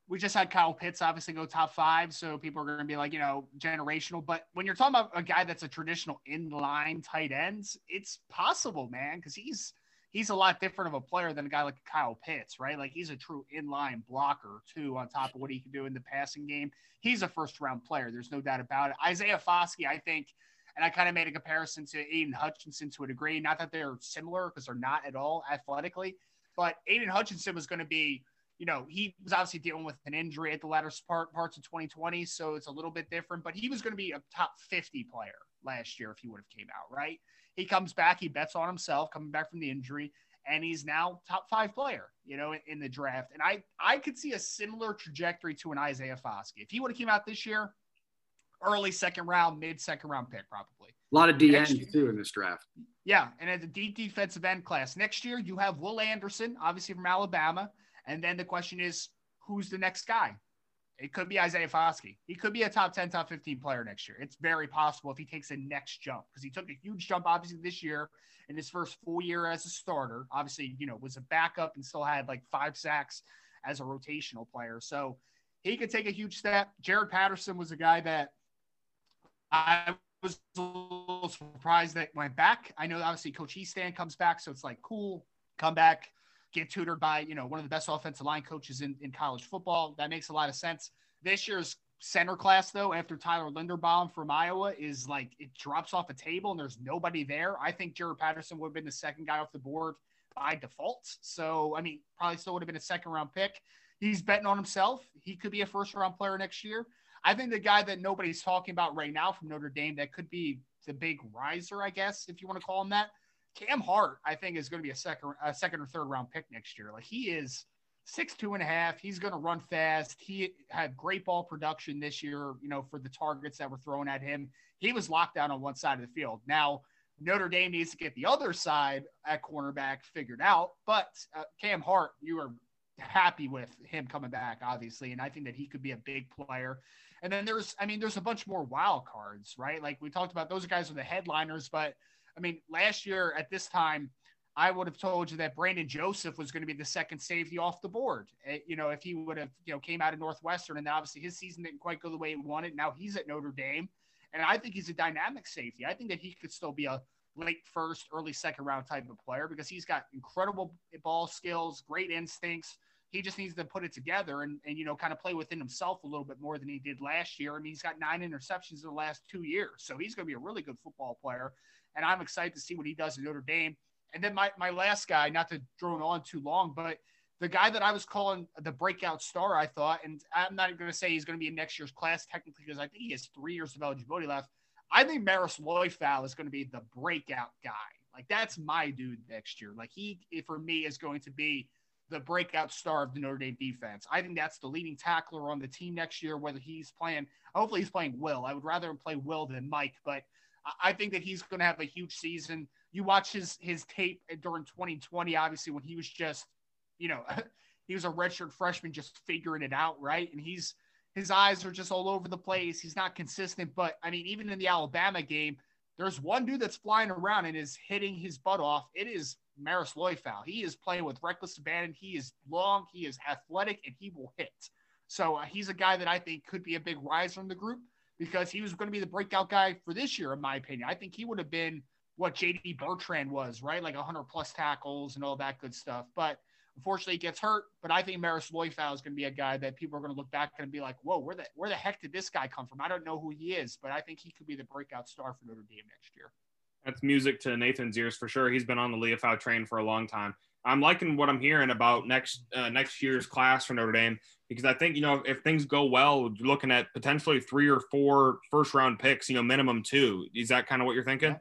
Speaker 5: we just had Kyle Pitts obviously go top five, so people are going to be like, you know, generational. But when you're talking about a guy that's a traditional inline tight ends, it's possible, man, because he's he's a lot different of a player than a guy like Kyle Pitts, right? Like he's a true inline blocker too, on top of what he can do in the passing game. He's a first round player. There's no doubt about it. Isaiah Foskey, I think, and I kind of made a comparison to Aidan Hutchinson to a degree. Not that they're similar because they're not at all athletically, but Aidan Hutchinson was going to be, you know, he was obviously dealing with an injury at the latter part, parts of 2020, so it's a little bit different. But he was going to be a top 50 player last year if he would have came out right. He comes back, he bets on himself coming back from the injury, and he's now top five player, you know, in, in the draft. And I I could see a similar trajectory to an Isaiah Foskey if he would have came out this year, early second round, mid second round pick probably.
Speaker 1: A lot of DNs too in this draft.
Speaker 5: Yeah, and at the deep defensive end class next year, you have Will Anderson, obviously from Alabama, and then the question is, who's the next guy? It could be Isaiah Foskey. He could be a top 10, top 15 player next year. It's very possible if he takes a next jump because he took a huge jump, obviously, this year in his first full year as a starter. Obviously, you know, was a backup and still had like five sacks as a rotational player. So he could take a huge step. Jarrett Patterson was a guy that I was a little surprised that went back. I know obviously Coach Hiestand comes back, so it's like cool, come back, get tutored by you know one of the best offensive line coaches in, in college football. That makes a lot of sense. This year's center class though, after Tyler Linderbaum from Iowa, is like it drops off a table and there's nobody there. I think Jarrett Patterson would have been the second guy off the board by default. So I mean, probably still would have been a second round pick. He's betting on himself. He could be a first round player next year. I think the guy that nobody's talking about right now from Notre Dame that could be the big riser, I guess, if you want to call him that. Cam Hart, I think, is going to be a second, a second or third round pick next year. Like he is six two and a half. He's going to run fast. He had great ball production this year. You know, for the targets that were thrown at him, he was locked down on one side of the field. Now Notre Dame needs to get the other side at cornerback figured out. But uh, Cam Hart, you are happy with him coming back, obviously, and I think that he could be a big player. And then there's, I mean, there's a bunch more wild cards, right? Like we talked about, those guys are the headliners. But I mean, last year at this time, I would have told you that Brandon Joseph was going to be the second safety off the board. Eh, you know, if he would have, you know, came out of Northwestern and obviously his season didn't quite go the way he wanted. Now he's at Notre Dame. And I think he's a dynamic safety. I think that he could still be a late first, early second round type of player because he's got incredible ball skills, great instincts. He just needs to put it together and, and you know kind of play within himself a little bit more than he did last year. I mean, he's got nine interceptions in the last two years, so he's going to be a really good football player. And I'm excited to see what he does in Notre Dame. And then my my last guy, not to drone on too long, but the guy that I was calling the breakout star, I thought, and I'm not going to say he's going to be in next year's class technically because I think he has three years of eligibility left. I think Marist Liufau is going to be the breakout guy. Like that's my dude next year. Like he, for me, is going to be the breakout star of the Notre Dame defense. I think that's the leading tackler on the team next year, whether he's playing, hopefully he's playing Will. I would rather him play Will than Mike, but I think that he's going to have a huge season. You watch his his tape during 2020, obviously when he was just, you know, [LAUGHS] he was a redshirt freshman just figuring it out, right? And he's his eyes are just all over the place. He's not consistent, but I mean, even in the Alabama game, there's one dude that's flying around and is hitting his butt off. It is Marist Liufau. He is playing with reckless abandon. He is long, he is athletic, and he will hit. So uh, he's a guy that I think could be a big riser in the group because he was going to be the breakout guy for this year, in my opinion. I think he would have been what JD Bertrand was, right? Like 100 plus tackles and all that good stuff. But unfortunately, he gets hurt. But I think Marist Liufau is going to be a guy that people are going to look back and be like, whoa, where the, where the heck did this guy come from? I don't know who he is, but I think he could be the breakout star for Notre Dame next year.
Speaker 2: That's music to Nathan's ears for sure. He's been on the Liufau train for a long time. I'm liking what I'm hearing about next uh, next year's class for Notre Dame because I think you know if things go well, you're looking at potentially three or four first round picks, you know, minimum two. Is that kind of what you're thinking?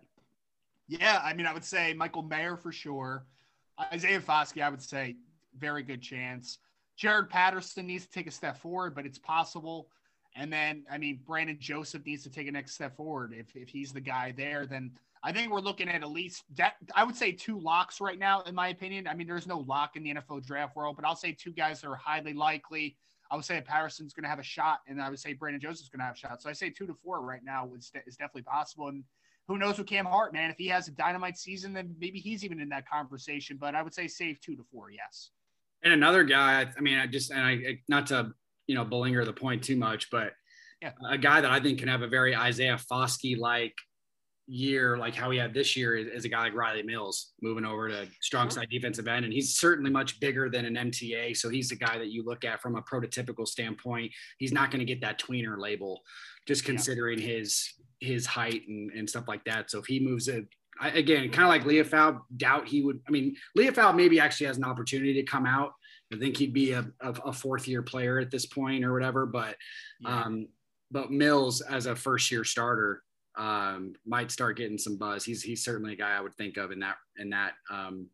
Speaker 5: Yeah, I mean, I would say Michael Mayer for sure. Isaiah Foskey, I would say very good chance. Jarrett Patterson needs to take a step forward, but it's possible. And then, I mean, Brandon Joseph needs to take a next step forward. If, if he's the guy there, then I think we're looking at at least that. I would say two locks right now, in my opinion. I mean, there's no lock in the NFL draft world, but I'll say two guys that are highly likely. I would say Patterson's going to have a shot, and I would say Brandon Joseph's going to have a shot. So I say two to four right now is, is definitely possible. And who knows with Cam Hart, man? If he has a dynamite season, then maybe he's even in that conversation. But I would say save two to four, yes.
Speaker 1: And another guy, I mean, I just and I not to you know, belinger the point too much, but
Speaker 5: yeah.
Speaker 1: a guy that I think can have a very Isaiah Foskey like year, like how he had this year, is, is, a guy like Rylie Mills moving over to strong side defensive end. And he's certainly much bigger than an MTA. So he's the guy that you look at from a prototypical standpoint. He's not going to get that tweener label, just considering yeah. his his height and, and stuff like that. So if he moves it, again, kind of like Liufau, doubt he would. I mean, Liufau maybe actually has an opportunity to come out. I think he'd be a, a, a fourth year player at this point or whatever. But yeah. um, but Mills as a first year starter um, might start getting some buzz. He's he's certainly a guy I would think of in that in that um,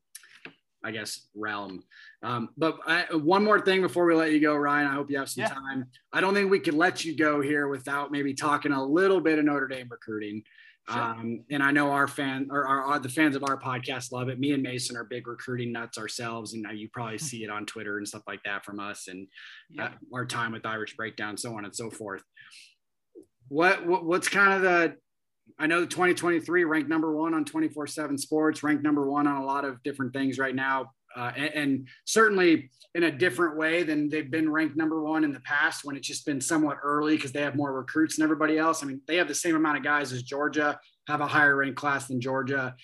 Speaker 1: I guess realm. Um, but I, one more thing before we let you go, Ryan. I hope you have some yeah. time. I don't think we could let you go here without maybe talking a little bit of Notre Dame recruiting. Sure. Um, and I know our fan or our, our, the fans of our podcast love it. Me and Mason are big recruiting nuts ourselves, and you probably see it on Twitter and stuff like that from us, and yeah. uh, our time with Irish Breakdown, so on and so forth. What, what what's kind of the I know the 2023 ranked number one on 24 7 sports, ranked number one on a lot of different things right now. Uh, and, and, certainly in a different way than they've been ranked number one in the past when it's just been somewhat early because they have more recruits than everybody else. I mean, they have the same amount of guys as Georgia, have a higher ranked class than Georgia.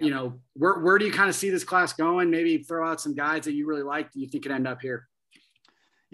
Speaker 1: You know, where, where do you kind of see this class going? Maybe throw out some guys that you really like. Do you think could end up here?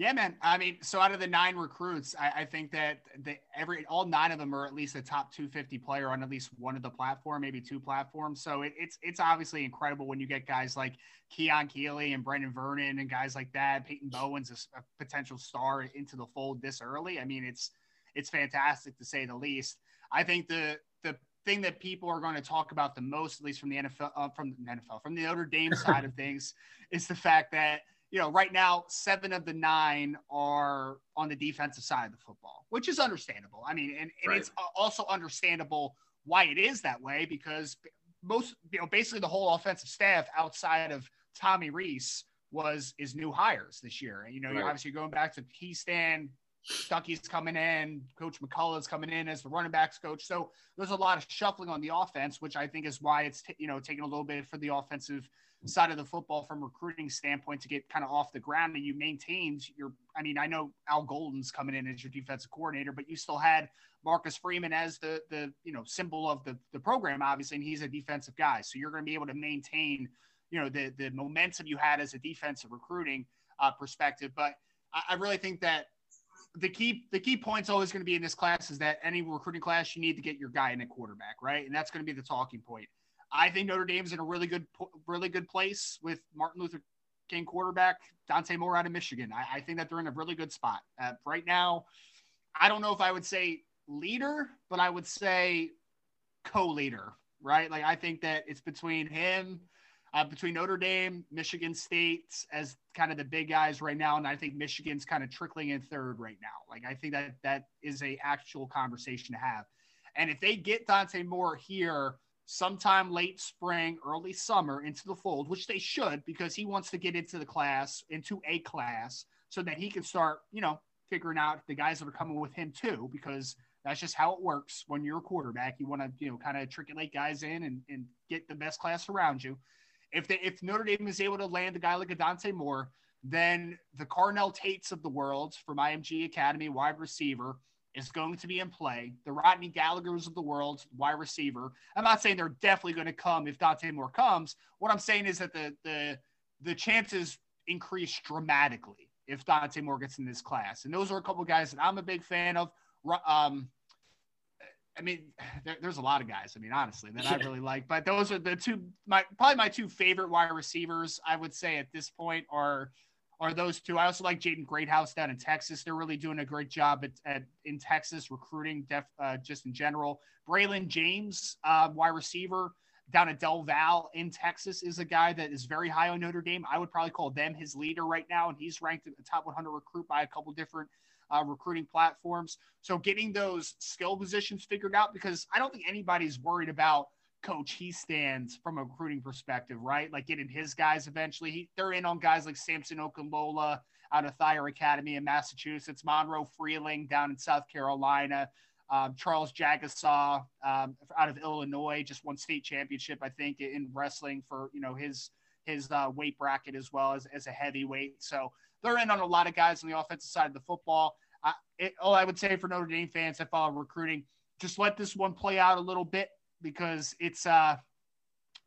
Speaker 5: Yeah, man. I mean, so out of the nine recruits, I, I think that the, every all nine of them are at least a top 250 player on at least one of the platform, maybe two platforms. So it, it's it's obviously incredible when you get guys like Keon Keeley and Brenan Vernon and guys like that. Peyton Bowen's a, a potential star into the fold this early. I mean, it's it's fantastic to say the least. I think the the thing that people are going to talk about the most, at least from the NFL, uh, from the NFL, from the Notre Dame side of [LAUGHS] things, is the fact that you know, right now, seven of the nine are on the defensive side of the football, which is understandable. I mean, and, and right. it's also understandable why it is that way because most, you know, basically the whole offensive staff outside of Tommy Rees was is new hires this year. And, you know, right. obviously going back to Hiestand, Stuckey's coming in, Coach McCullough's coming in as the running backs coach. So there's a lot of shuffling on the offense, which I think is why it's t- you know taking a little bit for the offensive side of the football from recruiting standpoint to get kind of off the ground. And you maintained your I mean I know Al Golden's coming in as your defensive coordinator but you still had Marcus Freeman as the the you know symbol of the the program obviously and he's a defensive guy. So you're going to be able to maintain you know the the momentum you had as a defensive recruiting uh, perspective. But I, I really think that the key the key point's always going to be in this class is that any recruiting class you need to get your guy in a quarterback right and that's going to be the talking point I think Notre Dame's in a really good, really good place with Martin Luther King quarterback Dante Moore out of Michigan. I, I think that they're in a really good spot uh, right now. I don't know if I would say leader, but I would say co-leader. Right? Like I think that it's between him, uh, between Notre Dame, Michigan State as kind of the big guys right now, and I think Michigan's kind of trickling in third right now. Like I think that that is a actual conversation to have. And if they get Dante Moore here sometime late spring, early summer into the fold, which they should because he wants to get into the class, into a class, so that he can start, you know, figuring out the guys that are coming with him too, because that's just how it works when you're a quarterback. You want to, you know, kind of triculate guys in and, and get the best class around you. If they, if Notre Dame is able to land a guy like Adante Dante Moore, then the Carnell Tates of the world from IMG Academy wide receiver – is going to be in play. The Rodney Gallagher's of the world, wide receiver. I'm not saying they're definitely going to come if Dante Moore comes. What I'm saying is that the the the chances increase dramatically if Dante Moore gets in this class. And those are a couple guys that I'm a big fan of. Um, I mean, [SIGHS] there, there's a lot of guys. I mean, honestly, that I really like. But those are the two, my probably my two favorite wide receivers. I would say at this point are are those two. I also like Jaden Greathouse down in Texas. They're really doing a great job at, at in Texas recruiting, def, uh, just in general. Braylon James, uh, wide receiver down at Del Val in Texas, is a guy that is very high on Notre Dame. I would probably call them his leader right now, and he's ranked the top 100 recruit by a couple different uh, recruiting platforms. So getting those skill positions figured out because I don't think anybody's worried about – coach Hiestand from a recruiting perspective, right? Like getting his guys eventually. He, they're in on guys like Samson Okunlola out of Thayer Academy in Massachusetts, Monroe Freeling down in South Carolina, um, Charles Jagusah um, out of Illinois just won state championship, I think, in wrestling for you know his his uh, weight bracket as well as, as a heavyweight. So they're in on a lot of guys on the offensive side of the football. Uh, it, all I would say for Notre Dame fans that follow recruiting, just let this one play out a little bit because it's uh,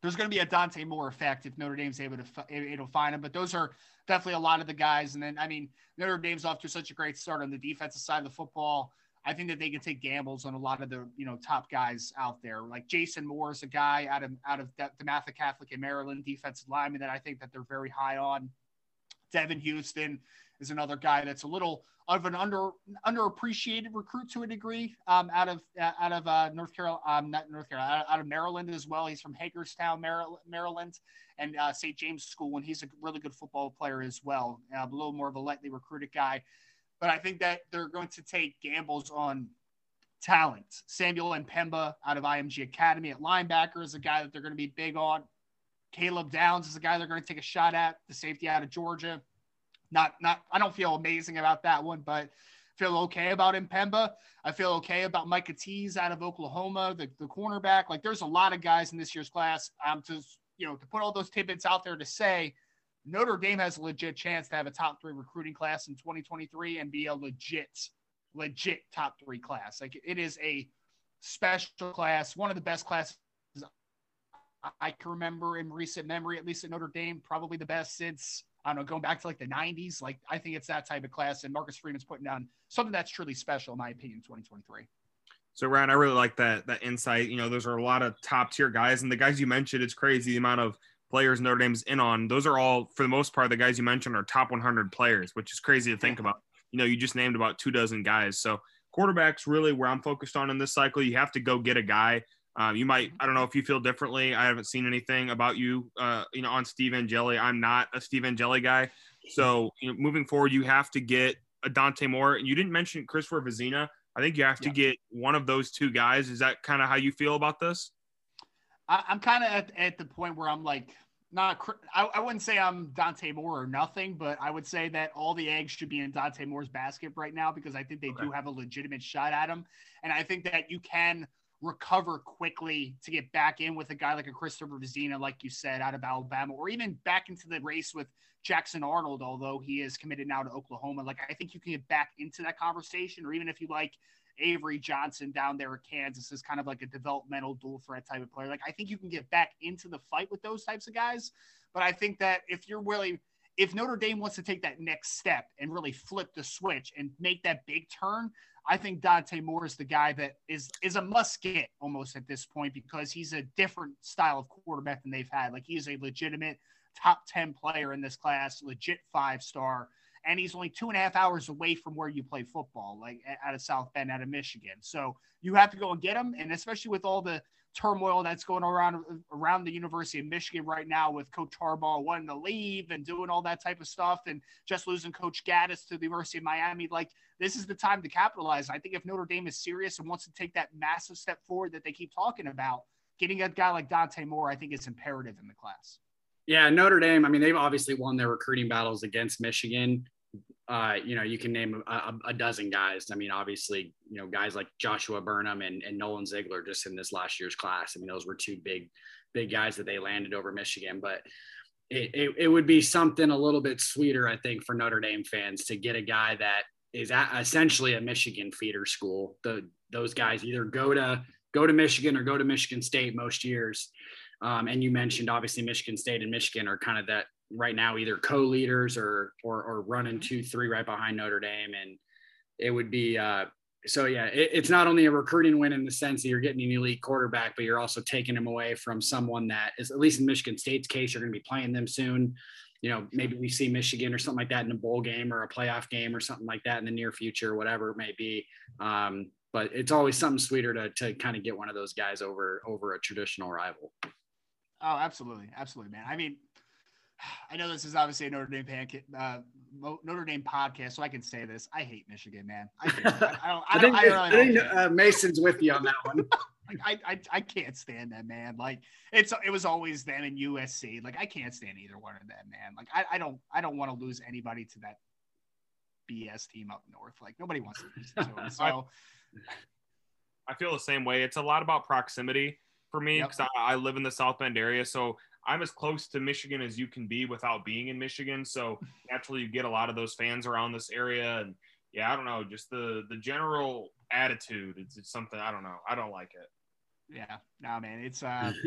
Speaker 5: there's going to be a Dante Moore effect if Notre Dame's able to it'll find him. But those are definitely a lot of the guys. And then I mean Notre Dame's off to such a great start on the defensive side of the football. I think that they can take gambles on a lot of the you know top guys out there. Like Jason Moore is a guy out of out of DeMatha Catholic in Maryland, defensive lineman that I think that they're very high on. Devin Houston is another guy that's a little of an under underappreciated recruit to a degree um, out of out of uh, North Carolina, um, not North Carolina, out of Maryland as well. He's from Hagerstown, Maryland, and uh, St. James School, and he's a really good football player as well. Uh, a little more of a lightly recruited guy, but I think that they're going to take gambles on talent. Samuel M'Pemba out of IMG Academy at linebacker is a guy that they're going to be big on. Caleb Downs is a guy they're going to take a shot at, the safety out of Georgia. Not, not. I don't feel amazing about that one, but feel okay about M'Pemba. I feel okay about Micah Tease out of Oklahoma, the, the cornerback. Like, there's a lot of guys in this year's class. Um, to you know, to put all those tidbits out there to say Notre Dame has a legit chance to have a top three recruiting class in 2023 and be a legit, legit top three class. Like, it is a special class, one of the best classes I can remember in recent memory, at least at Notre Dame, probably the best since I don't know, going back to like the 90s. Like, I think it's that type of class. And Marcus Freeman's putting down something that's truly special, in my opinion, 2023.
Speaker 2: So, Ryan, I really like that that insight. You know, those are a lot of top tier guys, and the guys you mentioned, it's crazy the amount of players Notre Dame's in on. Those are all, for the most part, the guys you mentioned are top 100 players, which is crazy to think about. You know, you just named about two dozen guys. So, quarterbacks really where I'm focused on in this cycle. You have to go get a guy um, you might, I don't know if you feel differently. I haven't seen anything about you, uh, you know, on Steve Angeli. I'm not a Steve Angeli guy. So, you know, moving forward, you have to get a Dante Moore. And You didn't mention Christopher Vizzina. I think you have to yeah. get one of those two guys. Is that kind of how you feel about this?
Speaker 5: I, am kind of at, at, the point where I'm like, not, I, I wouldn't say I'm Dante Moore or nothing, but I would say that all the eggs should be in Dante Moore's basket right now because I think they okay. do have a legitimate shot at him. And I think that you can – recover quickly to get back in with a guy like a Christopher Vizzina, like you said, out of Alabama, or even back into the race with Jackson Arnold, although he is committed now to Oklahoma. Like, I think you can get back into that conversation, or even if you like Avery Johnson down there at Kansas is kind of like a developmental dual threat type of player. Like, I think you can get back into the fight with those types of guys. But I think that if you're really, if Notre Dame wants to take that next step and really flip the switch and make that big turn, I think Dante Moore is the guy that is is a must get almost at this point because he's a different style of quarterback than they've had. Like he's a legitimate top 10 player in this class, legit five star. And he's only two and a half hours away from where you play football, like out of South Bend, out of Michigan. So you have to go and get him. And especially with all the turmoil that's going around around the University of Michigan right now with Coach Harbaugh wanting to leave and doing all that type of stuff, and just losing Coach Gattis to the University of Miami. Like this is the time to capitalize. I think if Notre Dame is serious and wants to take that massive step forward that they keep talking about, getting a guy like Dante Moore, I think is imperative in the class.
Speaker 1: Yeah, Notre Dame. I mean, they've obviously won their recruiting battles against Michigan uh, you know, you can name a, a, dozen guys. I mean, obviously, you know, guys like Joshua Burnham and, and Nolan Ziegler just in this last year's class. I mean, those were two big, big guys that they landed over Michigan. But it, it, it would be something a little bit sweeter, I think, for Notre Dame fans to get a guy that is essentially a Michigan feeder school. The those guys either go to go to Michigan or go to Michigan State most years. Um, and you mentioned obviously Michigan State and Michigan are kind of that right now either co-leaders or or, or running mm-hmm. two three right behind Notre Dame, and it would be uh, so yeah. It, it's not only a recruiting win in the sense that you're getting an elite quarterback, but you're also taking him away from someone that is at least in Michigan State's case, you're going to be playing them soon. You know, maybe we see Michigan or something like that in a bowl game or a playoff game or something like that in the near future, whatever it may be. Um, but it's always something sweeter to to kind of get one of those guys over over a traditional rival.
Speaker 5: Oh, absolutely, absolutely, man. I mean, [SIGHS] I know this is obviously a Notre Dame pancake, uh, Notre Dame podcast, so I can say this. I hate Michigan, man. I, hate, I, don't. [LAUGHS] I, I, think, I, think
Speaker 1: uh, Mason's with you on that one.
Speaker 5: like, [LAUGHS] I, I, I can't stand that man. Like it's it was always them and USC. Like I can't stand either one of them, man. Like I, I don't I don't want to lose anybody to that BS team up north. Like nobody wants to lose to them. [LAUGHS] So
Speaker 2: I feel the same way. It's a lot about proximity for me because yep. I, I live in the South Bend area. So I'm as close to Michigan as you can be without being in Michigan. So [LAUGHS] naturally, you get a lot of those fans around this area, and yeah, I don't know, just the the general attitude. It's, it's something I don't know. I don't like it.
Speaker 5: Yeah, no, man, it's uh. [LAUGHS]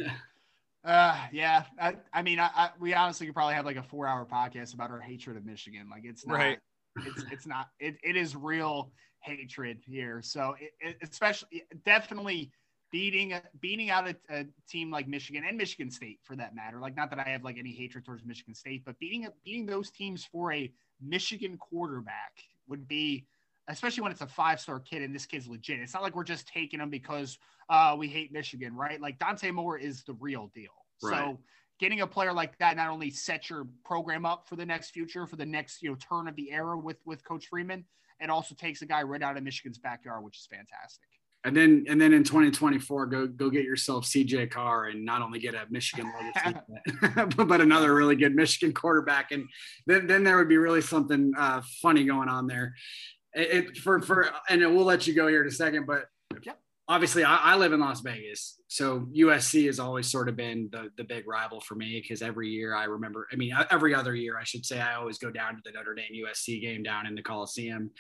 Speaker 5: Uh, yeah. I, I mean, I, I, we honestly could probably have like a four hour podcast about our hatred of Michigan. Like it's not, right. it's, it's not, it, it is real hatred here. So it, it, especially definitely beating, beating out a, a, team like Michigan and Michigan state for that matter. Like, not that I have like any hatred towards Michigan state, but beating, beating those teams for a Michigan quarterback would be, especially when it's a five star kid and this kid's legit. It's not like we're just taking him because uh, we hate Michigan, right? Like Dante Moore is the real deal. Right. So getting a player like that not only sets your program up for the next future, for the next you know turn of the era with with Coach Freeman, it also takes a guy right out of Michigan's backyard, which is fantastic.
Speaker 1: And then and then in 2024, go go get yourself CJ Carr and not only get a Michigan [LAUGHS] but, but another really good Michigan quarterback, and then then there would be really something uh, funny going on there. It, it, for for and we'll let you go here in a second, but yep. obviously I, I, live in Las Vegas, so USC has always sort of been the the big rival for me because every year I remember, I mean, every other year I should say, I always go down to the Notre Dame USC game down in the Coliseum,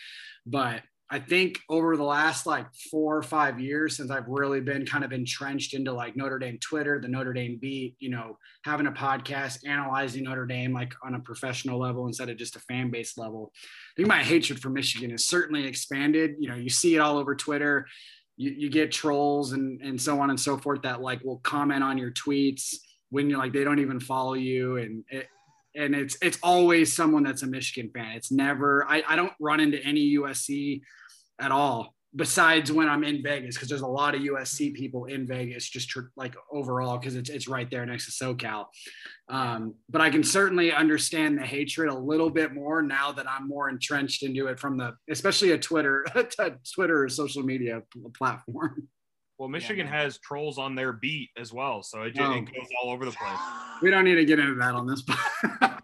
Speaker 1: but I think over the last like four or five years since I've really been kind of entrenched into like Notre Dame Twitter, the Notre Dame beat, you know, having a podcast, analyzing Notre Dame like on a professional level instead of just a fan base level. I think my hatred for Michigan has certainly expanded. You know, you see it all over Twitter you, you get trolls and and so on and so forth that like will comment on your tweets when you're like they don't even follow you and it, and it's it's always someone that's a Michigan fan. It's never I, I don't run into any USC at all besides when I'm in Vegas, because there's a lot of USC people in Vegas, just tr- like overall, because it's, it's right there next to SoCal. Um, but I can certainly understand the hatred a little bit more now that I'm more entrenched into it from the, especially a Twitter, [LAUGHS] Twitter or social media platform.
Speaker 2: Well, Michigan yeah, has trolls on their beat as well, so it, oh. it goes all over the place.
Speaker 1: We don't need to get into that on this. [LAUGHS]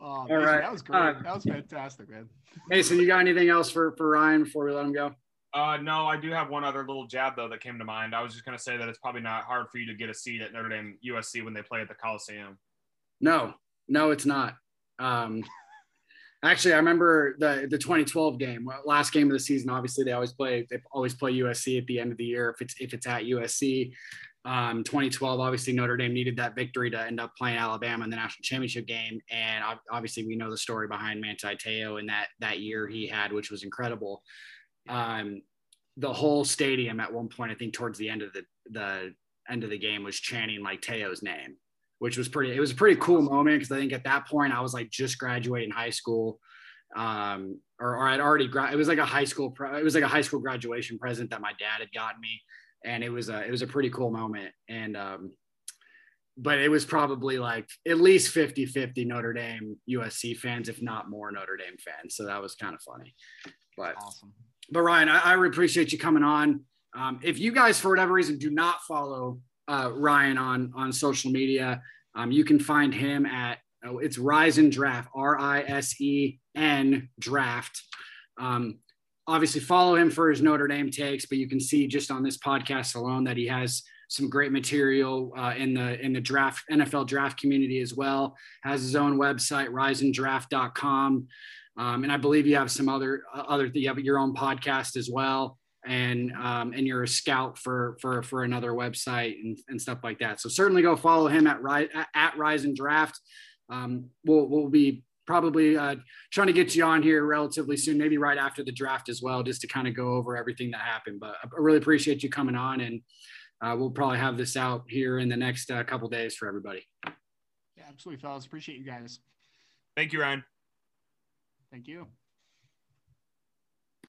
Speaker 5: Oh, All right. That was great. Uh, that was fantastic, man.
Speaker 1: Mason, you got anything else for, for Ryan before we let him go?
Speaker 2: Uh, no, I do have one other little jab though that came to mind. I was just going to say that it's probably not hard for you to get a seat at Notre Dame USC when they play at the Coliseum.
Speaker 1: No, no, it's not. Um, actually, I remember the the 2012 game, last game of the season. Obviously, they always play they always play USC at the end of the year if it's if it's at USC. Um, 2012, obviously Notre Dame needed that victory to end up playing Alabama in the national championship game, and obviously we know the story behind Manti Te'o and that that year he had, which was incredible. Um, the whole stadium at one point, I think towards the end of the the end of the game, was chanting like Te'o's name, which was pretty. It was a pretty cool moment because I think at that point I was like just graduating high school, um, or, or I'd already gra- it was like a high school. It was like a high school graduation present that my dad had gotten me and it was a it was a pretty cool moment and um but it was probably like at least 50 50 Notre Dame USC fans, if not more Notre Dame fans. So that was kind of funny. But awesome. But Ryan, I, I appreciate you coming on. Um, if you guys, for whatever reason, do not follow uh, Ryan on on social media, um, you can find him at oh, it's Risen Draft, R I S E N Draft. Um, obviously follow him for his Notre Dame takes, but you can see just on this podcast alone that he has some great material uh, in the in the draft NFL draft community as well. Has his own website, risendraft.com. Um, and I believe you have some other uh, other you have your own podcast as well, and um, and you're a scout for for for another website and, and stuff like that. So certainly go follow him at at Risen Draft. Um, we'll we'll be probably uh, trying to get you on here relatively soon, maybe right after the draft as well, just to kind of go over everything that happened. But I really appreciate you coming on, and uh, we'll probably have this out here in the next uh, couple days for everybody.
Speaker 5: Yeah, absolutely, fellas. Appreciate you guys.
Speaker 2: Thank you, Ryan.
Speaker 5: Thank you.